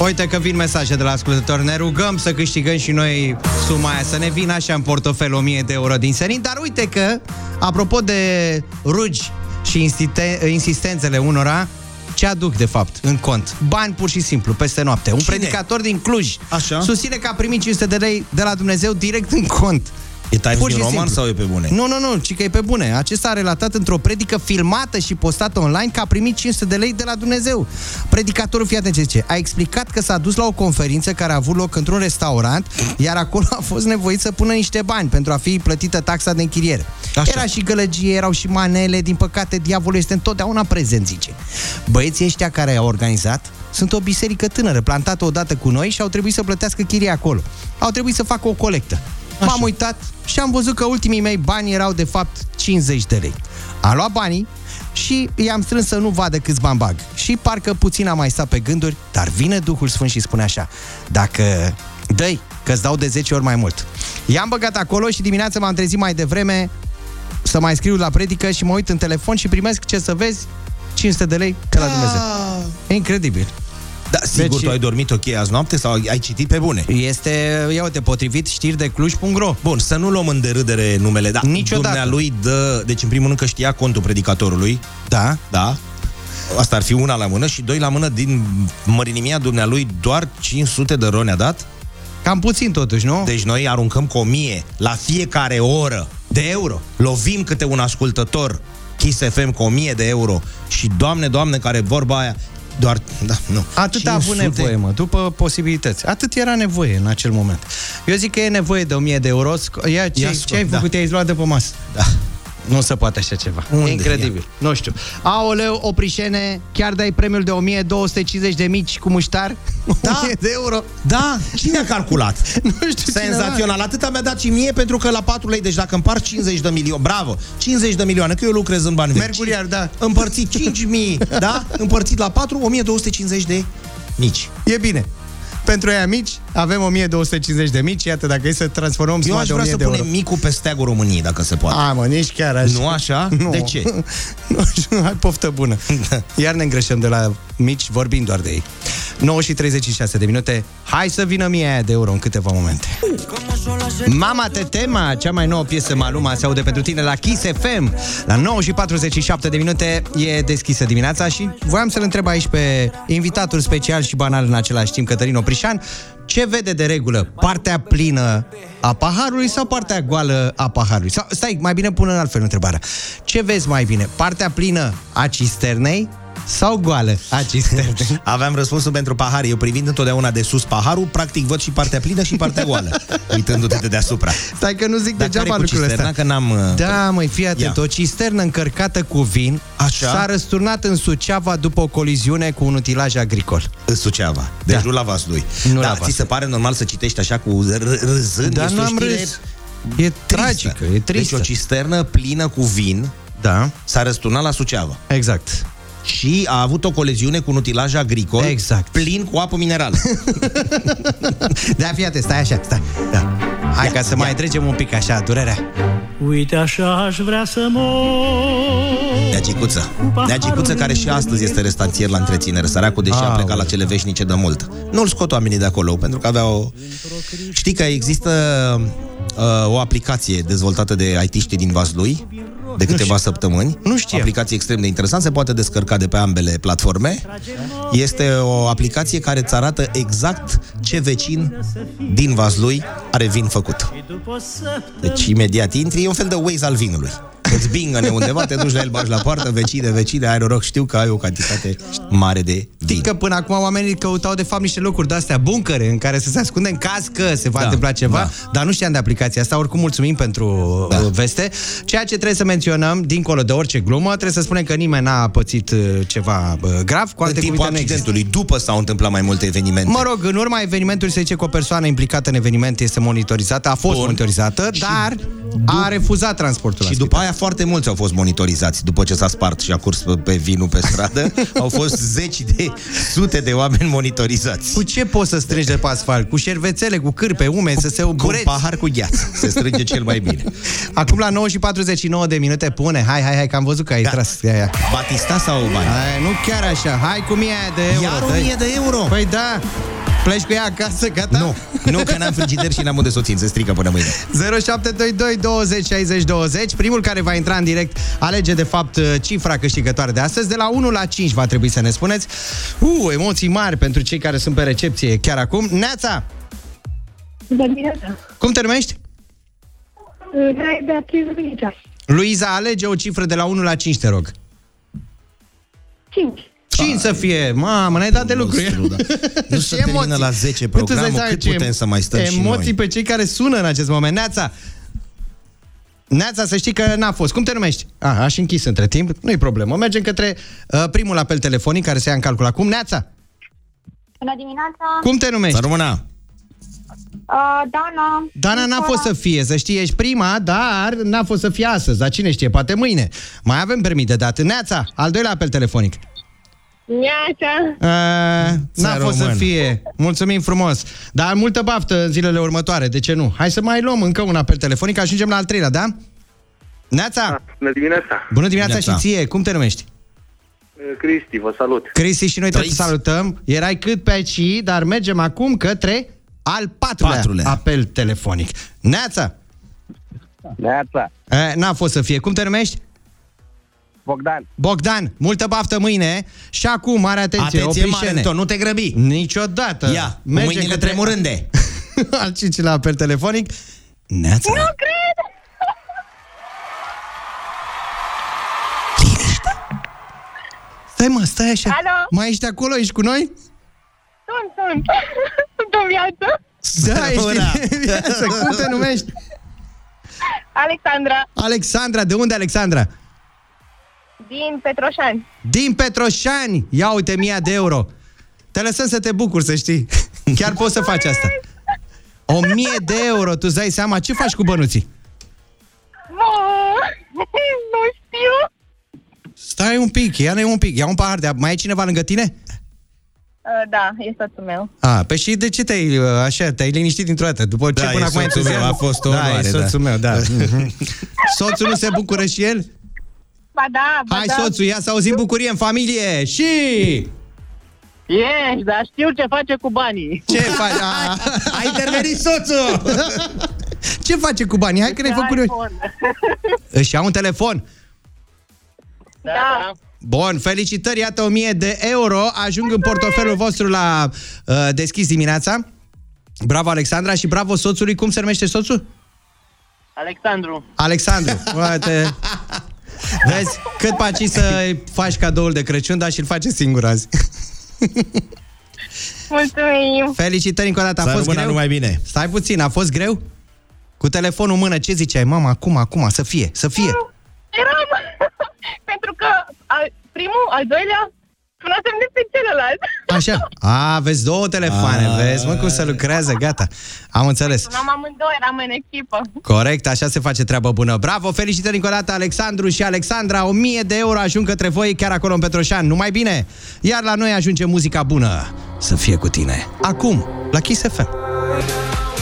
Uite că vin mesaje de la ascultători. Ne rugăm să câștigăm și noi suma aia, să ne vină așa în portofel 1000 de euro din senin. Dar uite că, apropo de rugi și insiste- insistențele unora, ce aduc, de fapt, în cont? Bani pur și simplu, peste noapte. Un Cine? predicator din Cluj Așa? susține că a primit 500 de lei de la Dumnezeu direct în cont. E Times Pur New și Roman simplu. sau e pe bune? Nu, nu, nu, ci că e pe bune. Acesta a relatat într-o predică filmată și postată online că a primit 500 de lei de la Dumnezeu. Predicatorul, fii atent ce zice, a explicat că s-a dus la o conferință care a avut loc într-un restaurant, iar acolo a fost nevoit să pună niște bani pentru a fi plătită taxa de închiriere. Așa. Era și gălăgie, erau și manele, din păcate diavolul este întotdeauna prezent, zice. Băieții ăștia care au organizat sunt o biserică tânără, plantată odată cu noi și au trebuit să plătească chirie acolo. Au trebuit să facă o colectă. M-am uitat și am văzut că ultimii mei bani erau de fapt 50 de lei. Am luat banii și i-am strâns să nu vadă câți bani bag. Și parcă puțin am mai stat pe gânduri, dar vine Duhul Sfânt și spune așa, dacă dai, că-ți dau de 10 ori mai mult. I-am băgat acolo și dimineața m-am trezit mai devreme să mai scriu la predică și mă uit în telefon și primesc, ce să vezi, 500 de lei de la Dumnezeu. Incredibil. Da, sigur, Deci- tu ai dormit ok azi noapte sau ai citit pe bune? Este, ia uite, potrivit știri de Cluj.ro. Bun, să nu luăm în derâdere numele, da. Niciodată. Dumnealui dă, deci în primul rând că știa contul predicatorului. Da. Da. Asta ar fi una la mână și doi la mână din mărinimia dumnealui doar 500 de roni a dat? Cam puțin totuși, nu? Deci noi aruncăm cu 1000 la fiecare oră De euro. lovim câte un ascultător Kiss FM cu 1000 de euro și doamne, doamne, care vorba aia doar, da, nu. Atât a avut 500? nevoie, mă, după posibilități. Atât era nevoie în acel moment. Eu zic că e nevoie de 1000 de euro. Sc- Ia, ce, Ia ce scot, ai da. făcut? I-ai luat de pe masă. Da. Nu se poate așa ceva. Unde? Incredibil. Nu știu. Aoleu, oprișene, chiar dai premiul de 1250 de mici cu muștar? Da. 1000 de euro? Da, cine a calculat? Nu știu Senzațional. Atâta mi-a dat și mie pentru că la 4 lei, deci dacă împart 50 de milioane, bravo, 50 de milioane, că eu lucrez în bani vechi. Mercuriar, da. Împărțit 5.000, da? Împărțit la 4, 1250 de mici. E bine. Pentru aia mici, avem 1250 de mici, iată, dacă e să transformăm Eu suma aș de vrea 1000 să de euro. punem micul pe steagul României, dacă se poate. A, mă, nici chiar așa. Nu așa? Nu. De ce? nu știu, hai poftă bună. Iar ne îngreșăm de la mici, vorbim doar de ei. 9 și 36 de minute. Hai să vină mie aia de euro în câteva momente. Mama te tema, cea mai nouă piesă Maluma se aude pentru tine la Kiss FM. La 9 și 47 de minute e deschisă dimineața și voiam să-l întreb aici pe invitatul special și banal în același timp, Cătălin Oprișan, ce vede de regulă? Partea plină a paharului sau partea goală a paharului? Sau, stai, mai bine pun în altfel întrebarea. Ce vezi mai bine? Partea plină a cisternei sau goală a cisternei? Aveam răspunsul pentru pahar. Eu privind întotdeauna de sus paharul, practic văd și partea plină și partea goală, uitându-te de deasupra. Stai că nu zic Dar degeaba care cu lucrurile cisterna? astea. Că n-am... uh, Da, măi, fii atent, Ia. o cisternă încărcată cu vin Așa. s-a răsturnat în Suceava după o coliziune cu un utilaj agricol. În Suceava. Deci Da. nu la Vaslui. Nu da, la ți Vaslui. se pare normal să citești așa cu r- râzând? Dar Este nu o am știre râs. E tragică, e tristă. Deci o cisternă plină cu vin Da, s-a răsturnat la Suceava. exact. Și a avut o coleziune cu un utilaj agricol Exact. plin cu apă minerală. Da, fii atent, stai așa, stai. Da. Hai ca să mai trecem un pic așa, durerea. Uite așa aș vrea să mor Neagicuță. Neagicuță care și astăzi este restanțier la întreținere. Săracul, deși a Aoleu. plecat la cele veșnice de mult. Nu-l scot oamenii de acolo, pentru că aveau... Știi că există uh, o aplicație dezvoltată de IT-știi din Vaslui de câteva săptămâni. Nu știam. Aplicație extrem de interesant, se poate descărca de pe ambele platforme. Este o aplicație care îți arată exact ce vecin din Vaslui are vin făcut. Deci imediat intri, e un fel de Waze al vinului. Îți bingă undeva, te duci la el, bagi la poartă, vecine, vecine, ai noroc, știu că ai o cantitate mare de vin. Că până acum oamenii căutau de fapt niște locuri de-astea buncăre în care să se ascunde în caz că se va Da, întâmpla ceva, da. dar nu știam de aplicația asta, oricum mulțumim pentru da. veste. Ceea ce trebuie să menționăm, dincolo de orice glumă, trebuie să spunem că nimeni n-a pățit uh, ceva uh, grav, cu În alte timpul cuvinte, nu există. accidentului, după s-au întâmplat mai multe evenimente. Mă rog, în urma evenimentului se zice că o persoană implicată în eveniment este monitorizată, a fost Bun. monitorizată, dar a refuzat transportul. Și după aia foarte mulți au fost monitorizați după ce s-a spart și a curs pe- pe vinul pe stradă. au fost zeci de sute de oameni monitorizați. Cu ce poți să strângi de pe asfalt? Cu șervețele, cu cârpe umezi, să se Cu un ubureți? pahar cu gheață. Se strânge cel mai bine. Acum la 9 și 49 de minute pune. Hai, hai, hai, că am văzut că ai da. tras. Ia, ia. Batista sau bani? Hai, nu chiar așa. Hai cu 1000 de euro. Iar dă-i. 1000 de euro? Păi da. Pleci cu ea acasă, gata? Nu, nu că n-am frigider și n-am unde să o țin, se strică până mâine. 0722 20 60 20 Primul care va intra în direct alege de fapt cifra câștigătoare de astăzi De la 1 la 5 va trebui să ne spuneți Uh, emoții mari pentru cei care sunt pe recepție chiar acum Neața, Bună dimineața. cum te numești? Hai, Beatrice Luigia. Luiza, alege o cifră de la 1 la 5, te rog 5. 5 să fie, mamă, n-ai dat de lucru da. Nu se Ce termină emoții. la 10 Nu, tu îți dai programul, seama cât ce putem să mai stăm și Emoții noi? pe cei care sună în acest moment Neața, Neața, să știi că n-a fost. Cum te numești? Ah, aș închis între timp. Nu-i problemă. Mergem către uh, primul apel telefonic care se ia în calcul acum. Neața, Bună dimineața! cum te numești? Să rămână. Uh, Dana. Dana n-a fost să fie, să știi, ești prima, dar n-a fost să fie astăzi, dar cine știe, poate mâine. Mai avem permit de dat. Neața, al doilea apel telefonic. Neața. Uh, n-a Să fost să rămână. fie. Mulțumim frumos. Dar multă baftă în zilele următoare, de ce nu? Hai să mai luăm încă un apel telefonic, ajungem la al treilea, da? Neața, Bună dimineața! bună dimineața Neața. și ție, cum te numești? Cristi, vă salut! Cristi și noi te Trăiți. salutăm. Erai cât pe aici, dar mergem acum către al patrulea, Patrulea. apel telefonic. Neața, Neața! uh, n-a fost să fie. Cum te numești? Bogdan! Bogdan, multă baftă mâine și acum, mare atenție, Atenție mare, oprișene. tot, nu te grăbi. Niciodată. Ia, cu mâinile tremurânde. Al cincilea apel telefonic. Neața. Nu cred! Stai mă, stai așa. Alo? Mai ești acolo? Ești cu noi? Sunt, sunt. Sunt în viață. Da, ești Bună. în viață. Cum te numești? Alexandra, Alexandra. De unde, Alexandra? Din Petroșani. Din Petroșani. Ia uite, mia de euro. Te lăsăm să te bucuri, să știi. Chiar poți să faci asta. O mie de euro, tu îți dai seama ce faci cu bănuții? Bă, nu știu. Stai un pic, ia un pic, ia un pahar de apă. Mai e cineva lângă tine? Uh, da, e soțul meu. A, pe și de ce te-ai, uh, așa, te-ai liniștit dintr-o dată? După ce Da, până e acum soțul entuziasm? meu, a fost o da, onoare, e soțul da. meu, da. Mhm. soțul nu se bucură și el? Ba da, ba Hai, da. soțul, ia să auzim bucurie în familie și... Ești, dar știu ce face cu banii. Ce faci? A, A intervenit soțul! ce face cu banii? Hai că ne-ai făcut Își ia un telefon. Da. Bun, felicitări, iată 1000 de euro ajung în portofelul vostru la uh, deschis dimineața. Bravo, Alexandra, și bravo soțului. Cum se numește soțul? Alexandru. Alexandru. Uite. Vezi, cât paci să faci cadoul de Crăciun, dar și-l face singur azi. Mulțumim. Felicitări încă o dată. A Să fost rămână greu? numai bine. Stai puțin, a fost greu? Cu telefonul în mână, ce ziceai? Mama, acum, acum, să fie, să fie. Eram, pentru că al, primul, al doilea, sunasem de pe celălalt. Așa. A, vezi două telefoane, A. vezi, mă, cum se lucrează, gata. Am înțeles. Sunam amândouă, eram în echipă. Corect, așa se face treabă bună. Bravo, felicitări încă o dată, Alexandru și Alexandra. 1000 de euro ajung către voi chiar acolo în Petroșan. Numai bine. Iar la noi ajunge muzica bună. Să fie cu tine. Acum, la Kiss FM.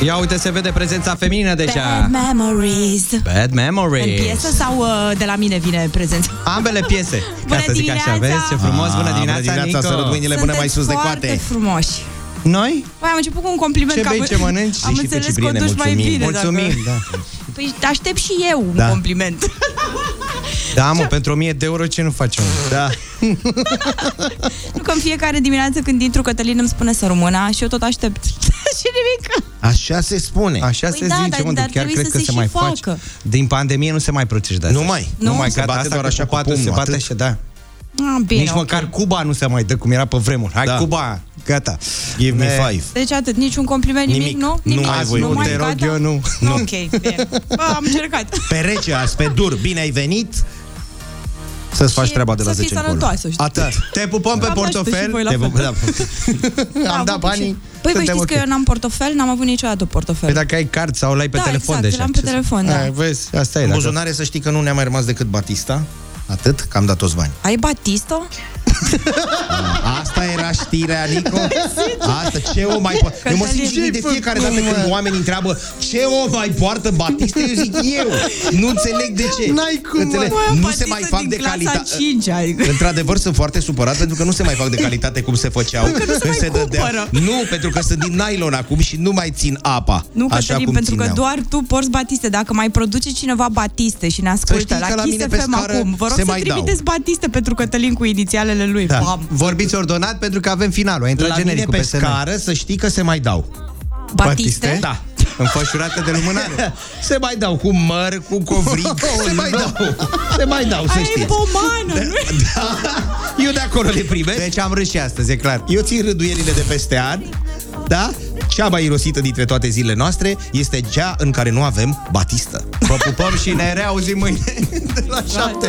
Ia uite, se vede prezența feminină deja. Bad Memories. Bad Memories. În piesă sau uh, de la mine vine prezența? Ambele piese. Bună ca să zic așa, dimineața! vezi ce frumos, bună Ah, dimineața, bună dimineața, Nico. sărut mâinile până mai sus de foarte coate. frumoși. Noi? Păi am început cu un compliment. Ce că bei, am- ce mănânci? Am Și pe înțeles că o Cipriene, duci mai mulțumim. bine. Mulțumim, dacă... da. Păi aștept și eu un Da. compliment. Da, mă, pentru 1000 de euro ce nu facem? Da. Nu că în fiecare dimineață când intru, Cătălin îmi spune să rămână și eu tot aștept. și nimic. Așa se spune. Așa Păi se da, zice, dar- mă, dar tu chiar trebuie cred să că se se și mai facă. face. Din pandemie nu se mai procedează. Nu mai. Nu, Nu? mai Se gata, bate asta doar cu așa cu pupatul, se pumnul, bate atât. așa, da. Ah, bine, Nici ok. măcar Cuba nu se mai dă cum era pe vremuri. Hai, Da. Cuba, gata. Give me Ne- five. Deci atât, niciun compliment, nimic, Nimic. nu? Nu Nimic. mai ai voie. nu Nu mai te rog, gata? eu nu. Nu. Ok, bine. Bă, am încercat. Pe rece azi, pe dur, bine ai venit. Să-ți faci Și treaba de la să fii 10 încolo. sănătoasă, știi? Atât. Te pupăm pe Am dat și portofel. voi la Te fel. vă- da. Da, Am dat vă banii. Păi voi suntem știți că ok. eu n-am portofel, n-am avut niciodată portofel. Păi dacă ai card sau l-ai pe Da, telefon exact, deja. l-am pe ce să- telefon, da. Hai, vezi, asta e. În dacă- buzunare să știi că nu ne-a mai rămas decât Batista. Atât, că am dat toți bani. Ai Batista? Asta era știrea, Nico. Asta, ce o mai poartă? Eu mă simt Cătălin, jignit de fiecare dată când oamenii întreabă ce o mai poartă Batista, eu zic eu. Nu înțeleg de ce. N-ai cum, Înțeleg? Mă, Nu Batista se mai fac din de clasa calitate. 5, adică. Într-adevăr sunt foarte supărat pentru că nu se mai fac de calitate cum se făceau. Că nu se când mai dădea. cumpără. Nu, pentru că sunt din nylon acum și nu mai țin apa. Nu, așa Cătălin, cum pentru că țineau. doar tu porți Batiste. Dacă mai produce cineva Batiste și ne ascultă știți la că la Kiss mine pe FM scară acum, vă rog se să mai dau. trimiteți Batiste pentru Cătălin cu inițialele lui. Da. Bam. Vorbiți ordonat pentru că avem finalul. A intrat La mine genericul pe PSN. scară să știi că se mai dau. Batiste? Da. Înfășurată de lumânare. Se mai dau cu măr, cu covric, se mai dau. Se mai dau, să Aia e știți. pomană, nu Da. Eu de acolo le primesc. Deci am râs și astăzi, e clar. Eu țin rânduielile de peste an, da? Cea mai irosită dintre toate zilele noastre este cea în care nu avem batistă. Vă pupăm și ne reauzim mâine de la șapte.